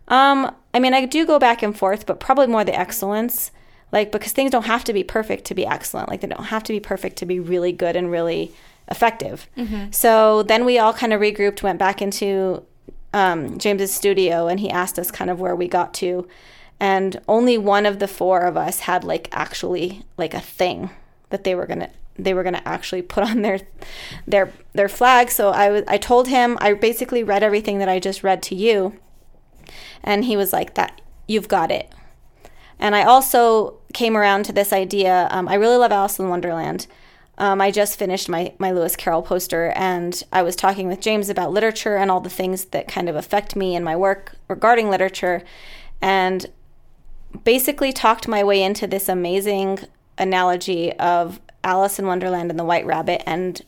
um, I mean, I do go back and forth, but probably more the excellence. Like because things don't have to be perfect to be excellent. Like they don't have to be perfect to be really good and really effective. So then we all kind of regrouped, went back into um, James's studio and he asked us kind of where we got to. And only one of the four of us had like actually like a thing that they were gonna they were gonna actually put on their their their flag. So I was I told him I basically read everything that I just read to you, and he was like that you've got it. And I also came around to this idea. Um, I really love Alice in Wonderland. Um, I just finished my, my Lewis Carroll poster, and I was talking with James about literature and all the things that kind of affect me in my work regarding literature, and basically talked my way into this amazing analogy of Alice in Wonderland and the White Rabbit and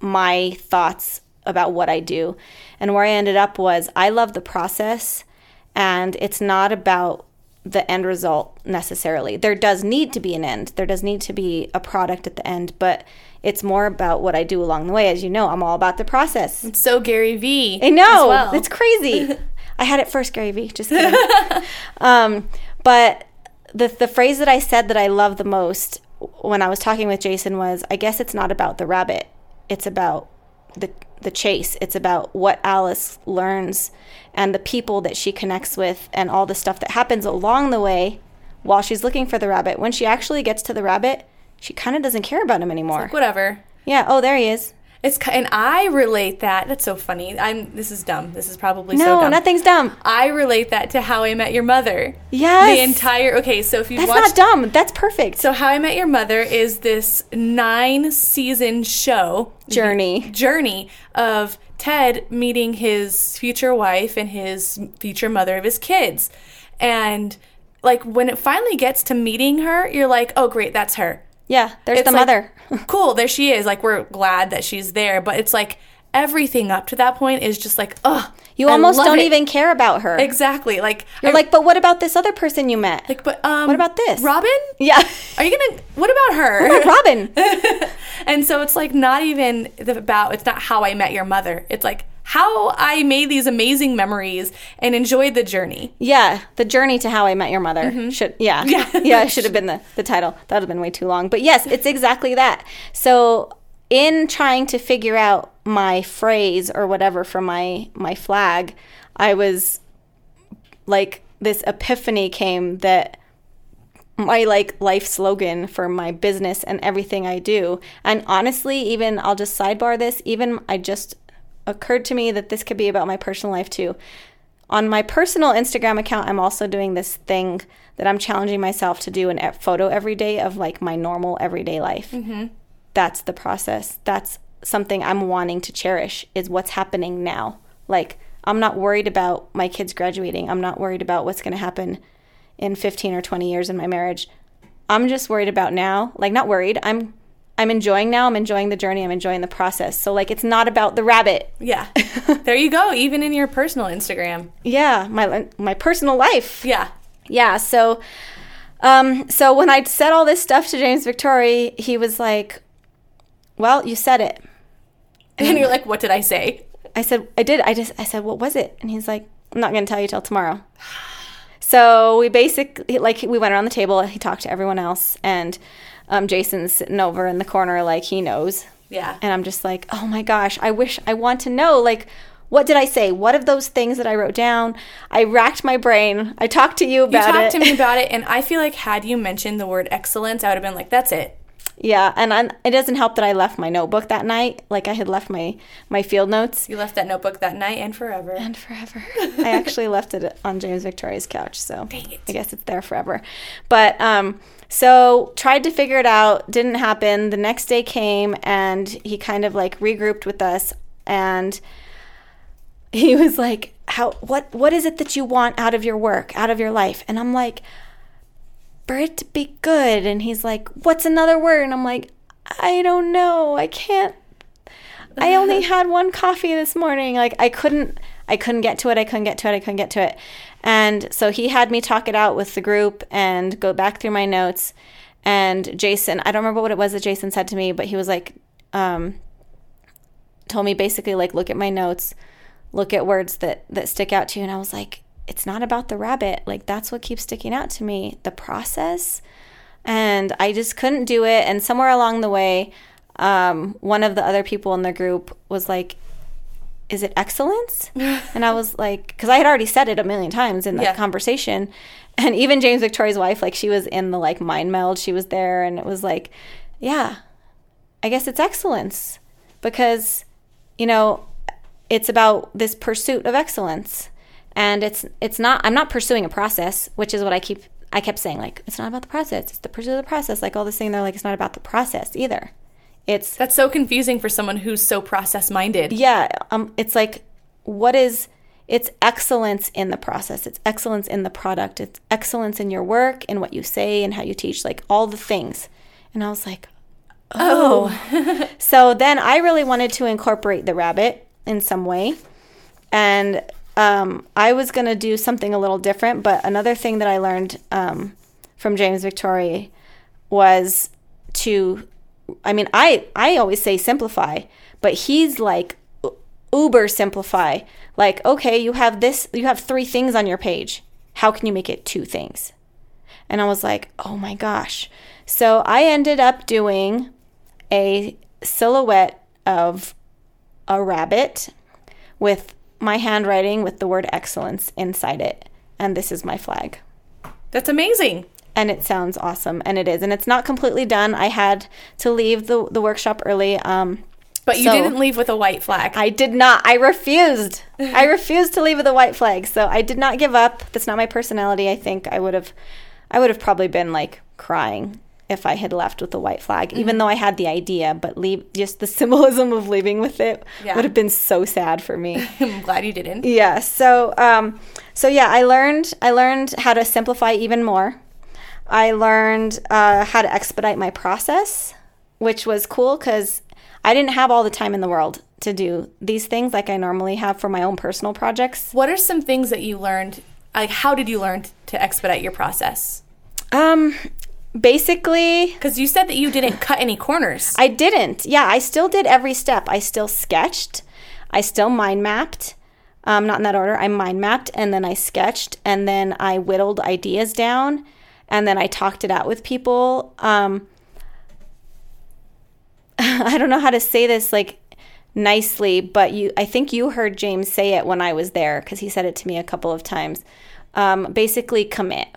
my thoughts about what I do. And where I ended up was I love the process, and it's not about the end result necessarily. There does need to be an end. There does need to be a product at the end, but it's more about what I do along the way. As you know, I'm all about the process. It's So Gary V. I know. as well. It's crazy. (laughs) I had it first, Gary Vee. Just kidding. (laughs) um, but the the phrase that I said that I love the most when I was talking with Jason was, I guess it's not about the rabbit. It's about the the chase. It's about what Alice learns and the people that she connects with and all the stuff that happens along the way while she's looking for the rabbit. When she actually gets to the rabbit, she kind of doesn't care about him anymore. Whatever. yeah. Oh, there he is. It's and I relate that. That's so funny. I'm. This is dumb. This is probably so No, dumb. nothing's dumb. I relate that to How I Met Your Mother. Yes. The entire. Okay, so if you That's watched not dumb. That's perfect. So How I Met Your Mother is this nine season show Journey. journey of Ted meeting his future wife and his future mother of his kids. And like when it finally gets to meeting her, you're like, "Oh great, that's her." Yeah, there's It's the like, mother. (laughs) cool, there she is. Like we're glad that she's there, but it's like everything up to that point is just like, "Ugh." You I almost don't it." even care about her. Exactly. Like You're I- like, but what about this other person you met? like but um what about this? Robin? yeah. Are you to What about her? Robin. (laughs) And so it's like not even the- about it's not how I met your mother. It's like how I made these amazing memories and enjoyed the journey. Yeah, the journey to how I met your mother mm-hmm. should yeah Yeah. (laughs) yeah should have been the the title. That would have been way too long. But yes, it's exactly that. So in trying to figure out my phrase or whatever for my my flag, I was like this epiphany came that my like life slogan for my business and everything I do. And honestly, even I'll just sidebar this, even I just occurred to me that this could be about my personal life too. On my personal Instagram account, I'm also doing this thing that I'm challenging myself to do an photo every day of like my normal everyday life. Mm-hmm. That's the process. That's something I'm wanting to cherish is what's happening now. Like I'm not worried about my kids graduating. I'm not worried about what's going to happen in 15 or 20 years in my marriage. I'm just worried about now. Like not worried. I'm I'm enjoying now. I'm enjoying the journey. I'm enjoying the process. So like it's not about the rabbit. Yeah. (laughs) there you go, even in your personal Instagram. Yeah, my my personal life. Yeah. Yeah, so um so when I said all this stuff to James Victore, he was like, "Well, you said it." And you're like, what did I say? I said, I did. I just, I said, what was it? And he's like, I'm not going to tell you till tomorrow. (sighs) So we basically, like, we went around the table. He talked to everyone else. And um, Jason's sitting over in the corner, like, he knows. Yeah. And I'm just like, oh my gosh, I wish, I want to know, like, What did I say? What of those things that I wrote down? I racked my brain. I talked to you about it. You talked it. to me about it, (laughs) and I feel like had you mentioned the word excellence, I would have been like, "That's it." Yeah, and i it doesn't help that I left my notebook that night. Like I had left my my field notes You left that notebook that night and forever. and forever. (laughs) I actually left it on James Victore's couch, so. I guess it's there forever. But um so tried to figure it out, didn't happen. The next day came and he kind of like regrouped with us and he (laughs) was like, "How what what is it that you want out of your work, out of your life?" And I'm like, for it to be good. And he's like, What's another word? And I'm like, I don't know. I can't. I only (laughs) had one coffee this morning. Like I couldn't I couldn't get to it. I couldn't get to it. I couldn't get to it. And so he had me talk it out with the group and go back through my notes. And Jason, I don't remember what it was that Jason said to me, but he was like, um, told me basically like look at my notes, look at words that that stick out to you. And I was like, it's not about the rabbit. Like that's what keeps sticking out to me, the process. And I just couldn't do it. And somewhere along the way, um, one of the other people in the group was like, is it excellence? (laughs) and I was like, because I had already said it a million times in that Yeah. conversation. And even James Victore's wife, like she was in the like mind meld, she was there and it was like, yeah, I guess it's excellence because, you know, it's about this pursuit of excellence. And it's it's not I'm not pursuing a process, which is what I keep I kept saying like it's not about the process, it's the pursuit of the process. Like all this thing they're like it's not about the process either. It's That's so confusing for someone who's so process minded. yeah, um it's like what is it's excellence in the process. It's excellence in the product. It's excellence in your work and what you say and how you teach, like all the things. And I was like, oh. (laughs) so then I really wanted to incorporate the rabbit in some way. And um, I was going to do something a little different. But another thing that I learned um, from James Victore was to, I mean, I, I always say simplify, but he's like uber simplify. Like, okay, you have this, you have three things on your page. How can you make it two things? And I was like, oh my gosh. So I ended up doing a silhouette of a rabbit with my handwriting with the word excellence inside it. And this is my flag. That's amazing. And it sounds awesome. And it is. And it's not completely done. I had to leave the, the workshop early. Um, But you So- didn't leave with a white flag. I did not. I refused. (laughs) I refused to leave with a white flag. So I did not give up. That's not my personality. I think I would have I would have probably been like crying if I had left with a white flag, even though I had the idea, but leave just the (laughs) symbolism of leaving with it Yeah. would have been so sad for me. (laughs) I'm glad you didn't. yeah. So um so yeah, I learned I learned how to simplify even more. I learned uh, how to expedite my process, which was cool because I didn't have all the time in the world to do these things like I normally have for my own personal projects. What are some things that you learned? Like, how did you learn to expedite your process? Um, basically, Because you said that you didn't cut any corners. I didn't. Yeah, I still did every step. I still sketched. I still mind mapped. Um, not in that order. I mind mapped and then I sketched and then I whittled ideas down and then I talked it out with people. Um, (laughs) I don't know how to say this like nicely, but you I think you heard James say it when I was there because he said it to me a couple of times. Um, basically, commit.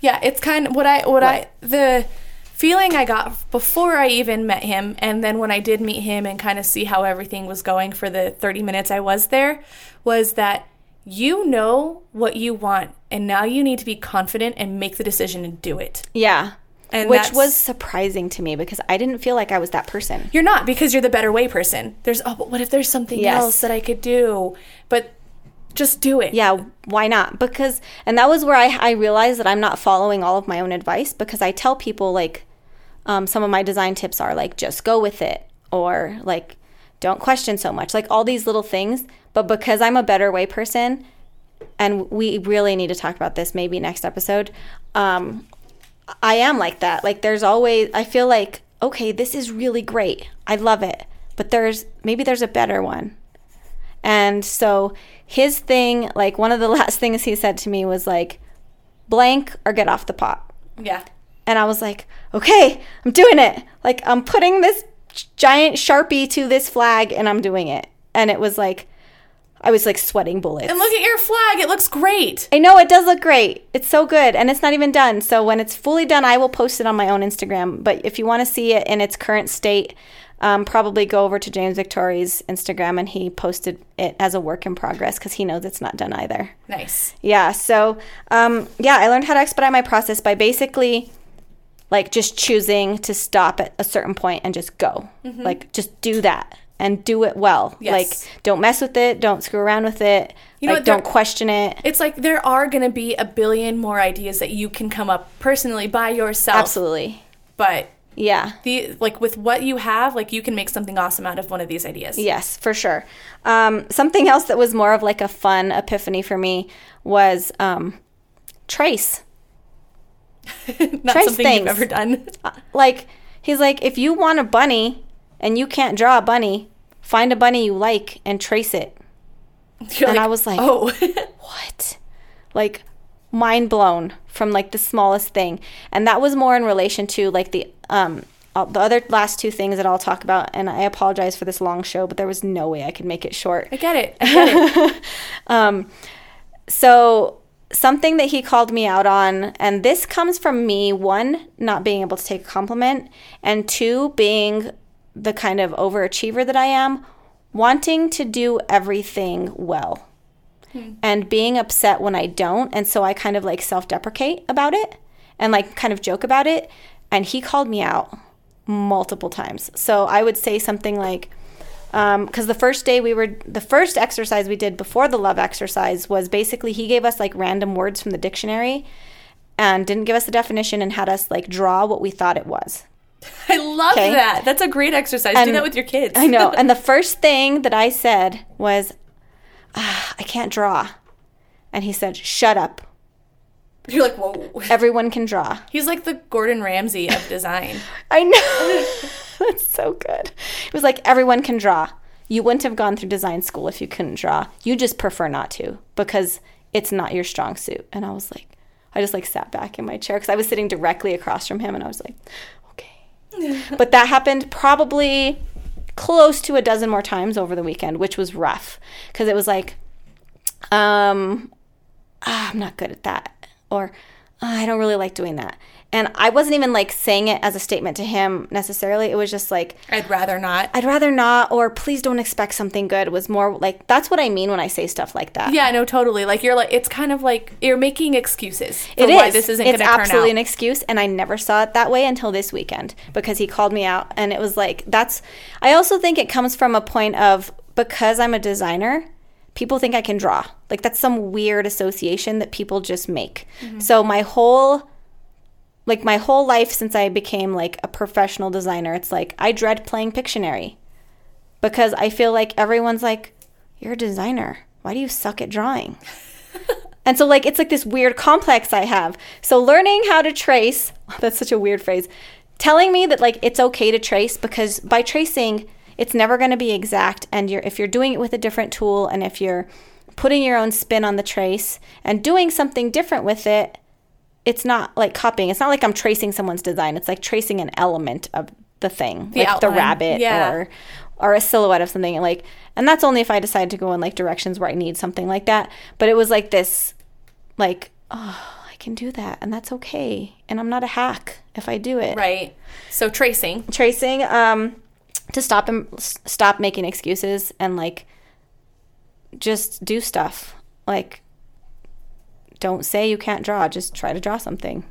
Yeah, it's kind of what I what I the feeling I got before I even met him and then when I did meet him and kind of see how everything was going for the 30 minutes I was there was that you know what you want and now you need to be confident and make the decision and do it. Yeah. And Which was surprising to me because I didn't feel like I was that person. You're not because you're the better way person. There's oh, but what if there's something Yes. else that I could do? But just do it. Yeah, why not? Because, and that was where I, I realized that I'm not following all of my own advice because I tell people, like, um, some of my design tips are like, just go with it, or like, don't question so much, like all these little things. But because I'm a better way person, and we really need to talk about this maybe next episode, um, I am like that. Like, there's always, I feel like, okay, this is really great. I love it. But there's, maybe there's a better one. And so his thing, like one of the (laughs) last things he said to me was like, blank or get off the pot. Yeah. And I was like, okay, I'm doing it. Like I'm putting this giant sharpie to this flag and I'm doing it. And it was like, I was like sweating bullets. And look at your flag. It looks great. I know it does look great. It's so good, and it's not even done. So when it's fully done, I will post it on my own Instagram. But if you want to see it in its current state, um, probably go over to James Victore's Instagram, and he posted it as a work in progress because he knows it's not done either. Nice. Yeah. So um, yeah, I learned how to expedite my process by basically like just choosing to stop at a certain point and just go. Like just do that and do it well. Mm-hmm. Yes. Like don't mess with it. Don't screw around with it. You know like there- don't question it. It's like there are going to be a billion more ideas that you can come up personally by yourself. Absolutely. But Yeah. the like with what you have, like you can make something awesome out of one of these ideas. Yes, for sure. Um, something else that was more of like a fun epiphany for me was um, trace. (laughs) Not Trace something things. you've ever done. Like he's like, if you want a bunny and you can't draw a bunny, find a bunny you like and trace it. (laughs) You're And I was like, oh, (laughs) What? Like mind blown from like the smallest thing, and that was more in relation to like the um uh, the other last two things that I'll talk about. And I apologize for this long show, but there was no way I could make it short. I get it. I get it. So, something that he called me out on, and this comes from me one, not being able to take a compliment, and two, being the kind of overachiever that I am, wanting to do everything well hmm. and being upset when I don't. And so I kind of like self deprecate about it and like kind of joke about it. And he called me out multiple times. So I would say something like, because the first day we were, the first exercise we did before the love exercise was basically he gave us like random words from the dictionary and didn't give us the definition and had us like draw what we thought it was. (laughs) I love Okay. that. That's a great exercise. Do that with your kids. I know. (laughs) and the first thing that I said was, ah, I can't draw. And he said, shut up. You're like, whoa. Everyone can draw. He's like the Gordon Ramsay of design. (laughs) I know. (laughs) That's so good. It was like everyone can draw. You wouldn't have gone through design school if you couldn't draw. You just prefer not to because it's not your strong suit. And I was like, I just like sat back in my chair because I was sitting directly across from him and I was like, okay. (laughs) but that happened probably close to a dozen more times over the weekend, which was rough because it was like, um, ah, I'm not good at that, or "Ah, I don't really like doing that. And I wasn't even like saying it as a statement to him necessarily. It was just like, I'd rather not. I'd rather not, or please don't expect something good. Was more like, that's what I mean when I say stuff like that. Yeah, no, totally. Like you're like, it's kind of like you're making excuses for It why this isn't it's going to turn absolutely out. an excuse, and I never saw it that way until this weekend because he called me out, and it was like that's. I also think it comes from a point of because I'm a designer, people think I can draw. Like that's some weird association that people just make. Mm-hmm. So my whole, like my whole life since I became like a professional designer, it's like I dread playing Pictionary because I feel like everyone's like, "You're a designer. Why do you suck at drawing?" (laughs) And so, like, it's like this weird complex I have. So, learning how to trace, (laughs) that's such a weird phrase, telling me that, like, it's okay to trace because by tracing, it's never going to be exact. And you're, if you're doing it with a different tool and if you're putting your own spin on the trace and doing something different with it, it's not like copying. It's not like I'm tracing someone's design. It's like tracing an element of the thing, The like the rabbit Yeah. or or a silhouette of something like and that's only if i decide to go in like directions where i need something like that but it was like this like oh i can do that and that's okay and i'm not a hack if i do it Right. So tracing. tracing um to stop and stop making excuses and like just do stuff. Like don't say you can't draw just try to draw something.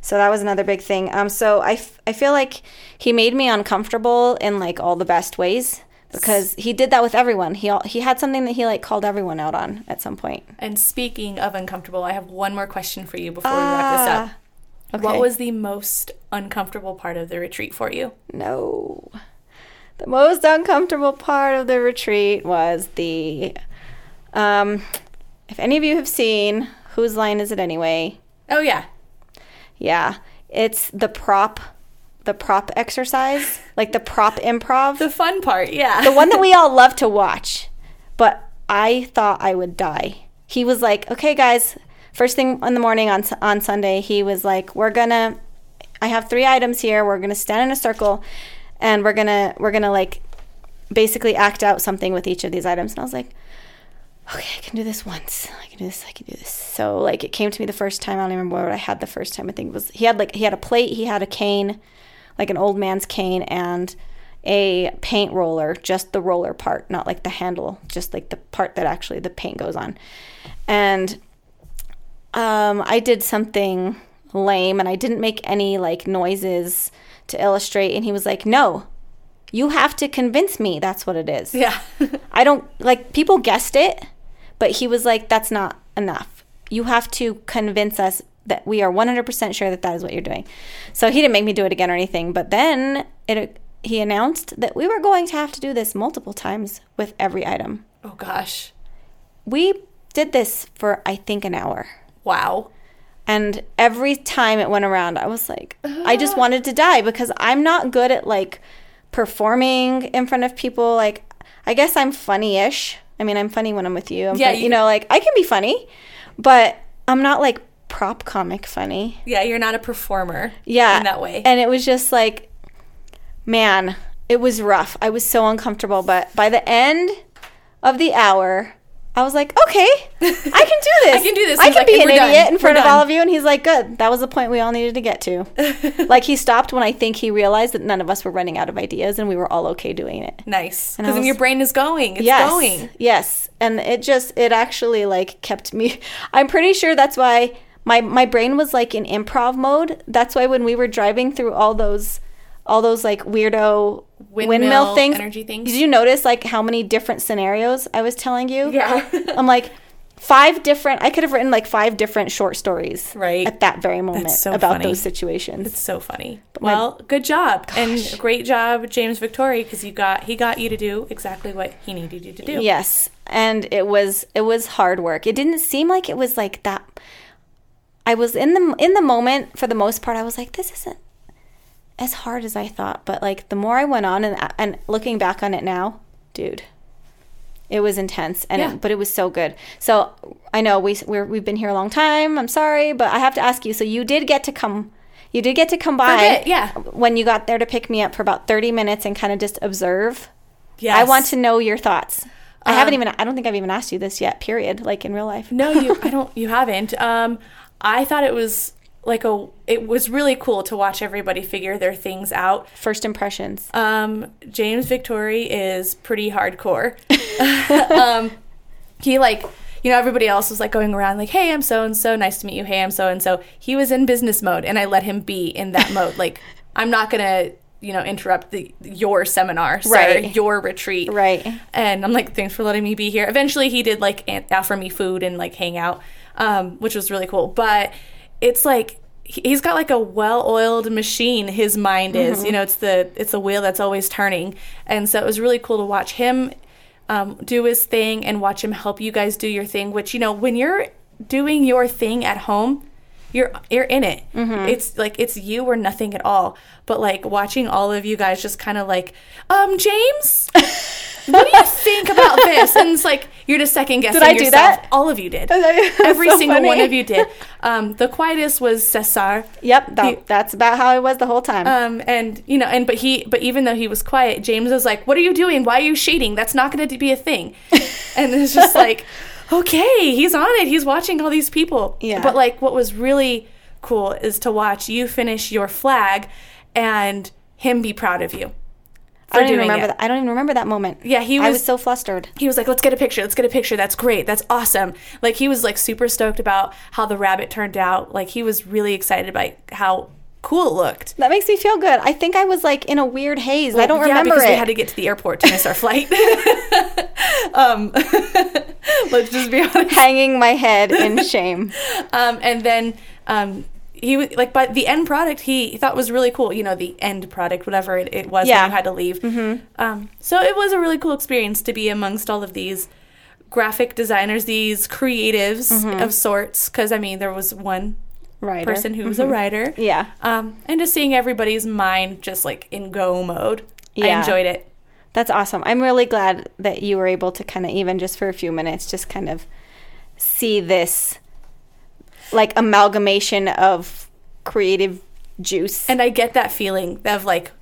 So that was another big thing. Um so i, f- I feel like he made me uncomfortable in like all the best ways because he did that with everyone. He al- he had something that he like called everyone out on at some point. point And speaking of uncomfortable, I have one more question for you before we wrap this up. Okay. What was the most uncomfortable part of the retreat for you? No. The most uncomfortable part of the retreat was the um if any of you have seen whose line is it anyway? Oh yeah. Yeah. It's the prop the prop exercise, like the prop improv. The fun part, yeah. the one that we (laughs) all love to watch. But I thought I would die. He was like, "Okay, guys, first thing in the morning on on Sunday, he was like, "We're gonna, I have three items here. We're gonna stand in a circle, and we're gonna we're gonna like, basically act out something with each of these items." And I was like, okay, I can do this once. I can do this. I can do this. So like it came to me the first time. I don't even remember what I had the first time. I think it was he had like he had a plate. He had a cane, like an old man's cane, and a paint roller. Just the roller part, not like the handle. Just like the part that actually the paint goes on. And um, I did something lame, and I didn't make any like noises to illustrate. And he was like, "No." You have to convince me that's what it is. Yeah. (laughs) I don't like people guessed it, but he was like, that's not enough. You have to convince us that we are 100% sure that that is what you're doing. So he didn't make me do it again or anything, but then it he announced that we were going to have to do this multiple times with every item. oh gosh. We did this for I think an hour. Wow. And every time it went around, I was like, I just (gasps) wanted to die because I'm not good at like performing in front of people. Like, I guess I'm funny ish. I mean, I'm funny when I'm with you. I'm Yeah, funny- you, you- know, like I can be funny, but I'm not like prop comic funny. Yeah, you're not a performer. Yeah. In that way. And it was just like, man, it was rough. I was so uncomfortable. But by the end of the hour, I was like, okay, I can do (laughs) this. I can do this. I can like, be an "We're done. idiot in We're front of done." all of you. And he's like, good. That was the point we all needed to get to. (laughs) like, he stopped when I think he realized that none of us were running out of ideas and we were all okay doing it. nice. Because then your brain is going. It's yes. going. Yes. And it just it actually like kept me (laughs) I'm pretty sure that's why my my brain was like in improv mode. That's why when we were driving through all those all those like weirdo windmill, Windmill things, energy things. Did you notice like how many different scenarios I was telling you? Yeah. (laughs) I'm like five different I could have written like five different short stories Right. at that very moment so about funny. those situations. It's so funny. Well, good job and great job, James Victore, because you got he got you to do exactly what he needed you to do. Yes, and it was it was hard work. It didn't seem like it was like that. I was in the in the moment for the most part. I was like, this isn't as hard as I thought. But like the more I went on and and looking back on it now, dude, it was intense. And Yeah. it, but it was so good. So I know we we're, we've been here a long time. I'm sorry, but I have to ask you. So you did get to come. You did get to come by, bit, yeah. When you got there to pick me up for about 30 minutes and kind of just observe. Yes. I want to know your thoughts. I haven't Um, even. I don't think I've even asked you this yet. Period. Like in real life. No, you. I (laughs) don't. You haven't. Um, I thought it was like a. It was really cool to watch everybody figure their things out. First impressions. Um, James Victore is pretty hardcore. (laughs) (laughs) um, he like, you know, everybody else was like going around like, "Hey, I'm so and so. Nice to meet you. Hey, I'm so and so." He was in business mode, and I let him be in that (laughs) mode. Like, I'm not gonna, you know, interrupt the your seminar, sir, Right. your retreat, Right. And I'm like, "Thanks for letting me be here." Eventually, he did like offer me food and like hang out, um, which was really cool. But it's like he- he's got like a well-oiled machine his mind is you know it's the it's the wheel that's always turning. And so it was really cool to watch him um, do his thing and watch him help you guys do your thing which you know when you're doing your thing at home you're you're in it. It's like it's you or nothing at all. But like watching all of you guys just kind of like um james what do you (laughs) think about this? And it's like you're just second guessing Did I do yourself that? all of you did (laughs) That's every so single one of you did um the quietest was cesar Yep. That, He- that's about how I was the whole time. um, and you know, and but he, but even though he was quiet, James was like, "What are you doing? Why are you shading? That's not going to be a thing." (laughs) and it's just like, okay, he's on it. He's watching all these people. Yeah. But like, what was really cool is to watch you finish your flag, and him be proud of you. I don't even remember it. that. I don't even remember that moment. Yeah, he was, I was- so flustered. he was like, "Let's get a picture. Let's get a picture. That's great. That's awesome." Like he was like super stoked about how the rabbit turned out. Like he was really excited about how cool it looked. That makes me feel good. I think I was like in a weird haze. I don't yeah, remember because it. we had to get to the airport to miss our flight. (laughs) um, (laughs) let's just be honest. Hanging my head in (laughs) shame. Um, and then um, he was like, but the end product he thought was really cool. You know, the end product, whatever it, it was Yeah. when you had to leave. Mm-hmm. Um, so it was a really cool experience to be amongst all of these graphic designers, these creatives Mm-hmm. of sorts. Because I mean, there was one Right. person who was a writer. Mm-hmm. Yeah. Um, and just seeing everybody's mind just like in go mode. yeah. I enjoyed it. That's awesome. I'm really glad that you were able to kind of even just for a few minutes just kind of see this like amalgamation of creative juice. And I get that feeling of like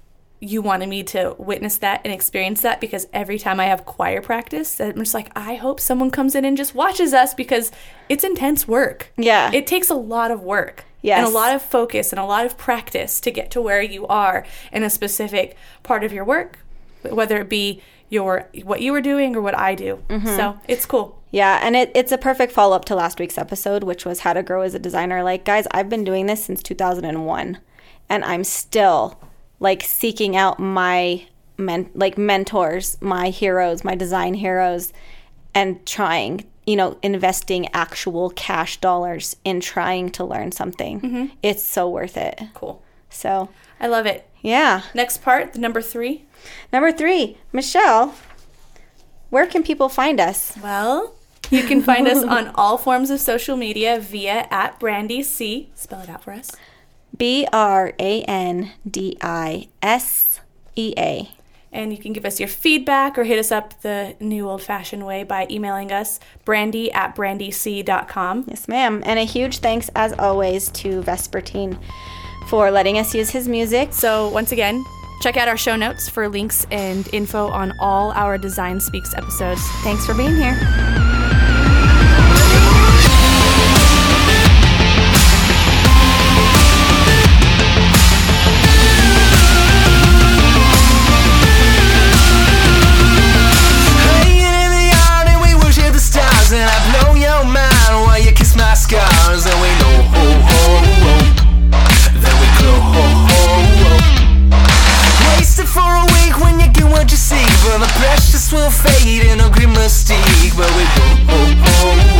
you wanted me to witness that and experience that because every time I have choir practice, I'm just like, I hope someone comes in and just watches us because it's intense work. Yeah. It takes a lot of work. Yes. And a lot of focus and a lot of practice to get to where you are in a specific part of your work, whether it be your what you were doing or what I do. Mm-hmm. So it's cool. Yeah, and it, it's a perfect follow up to last week's episode, which was how to grow as a designer. Like, guys, I've been doing this since 2001, and I'm still like seeking out my men- like mentors, my heroes, my design heroes, and trying, you know, investing actual cash dollars in trying to learn something. Mm-hmm. It's so worth it. Cool. So, I love it. yeah. Next part, the number three. Number three, Michelle, where can people find us? Well, you can find us (laughs) on all forms of social media via at Brandisea. Spell it out for us. B R A N D I S E A. And you can give us your feedback or hit us up the new old fashioned way by emailing us brandy at brandisea.com. Yes, ma'am. And a huge thanks, as always, to Vespertine for letting us use his music. So, once again, check out our show notes for links and info on all our Design Speaks episodes. Thanks for being here. the precious will fade in a grim mystique, but we go.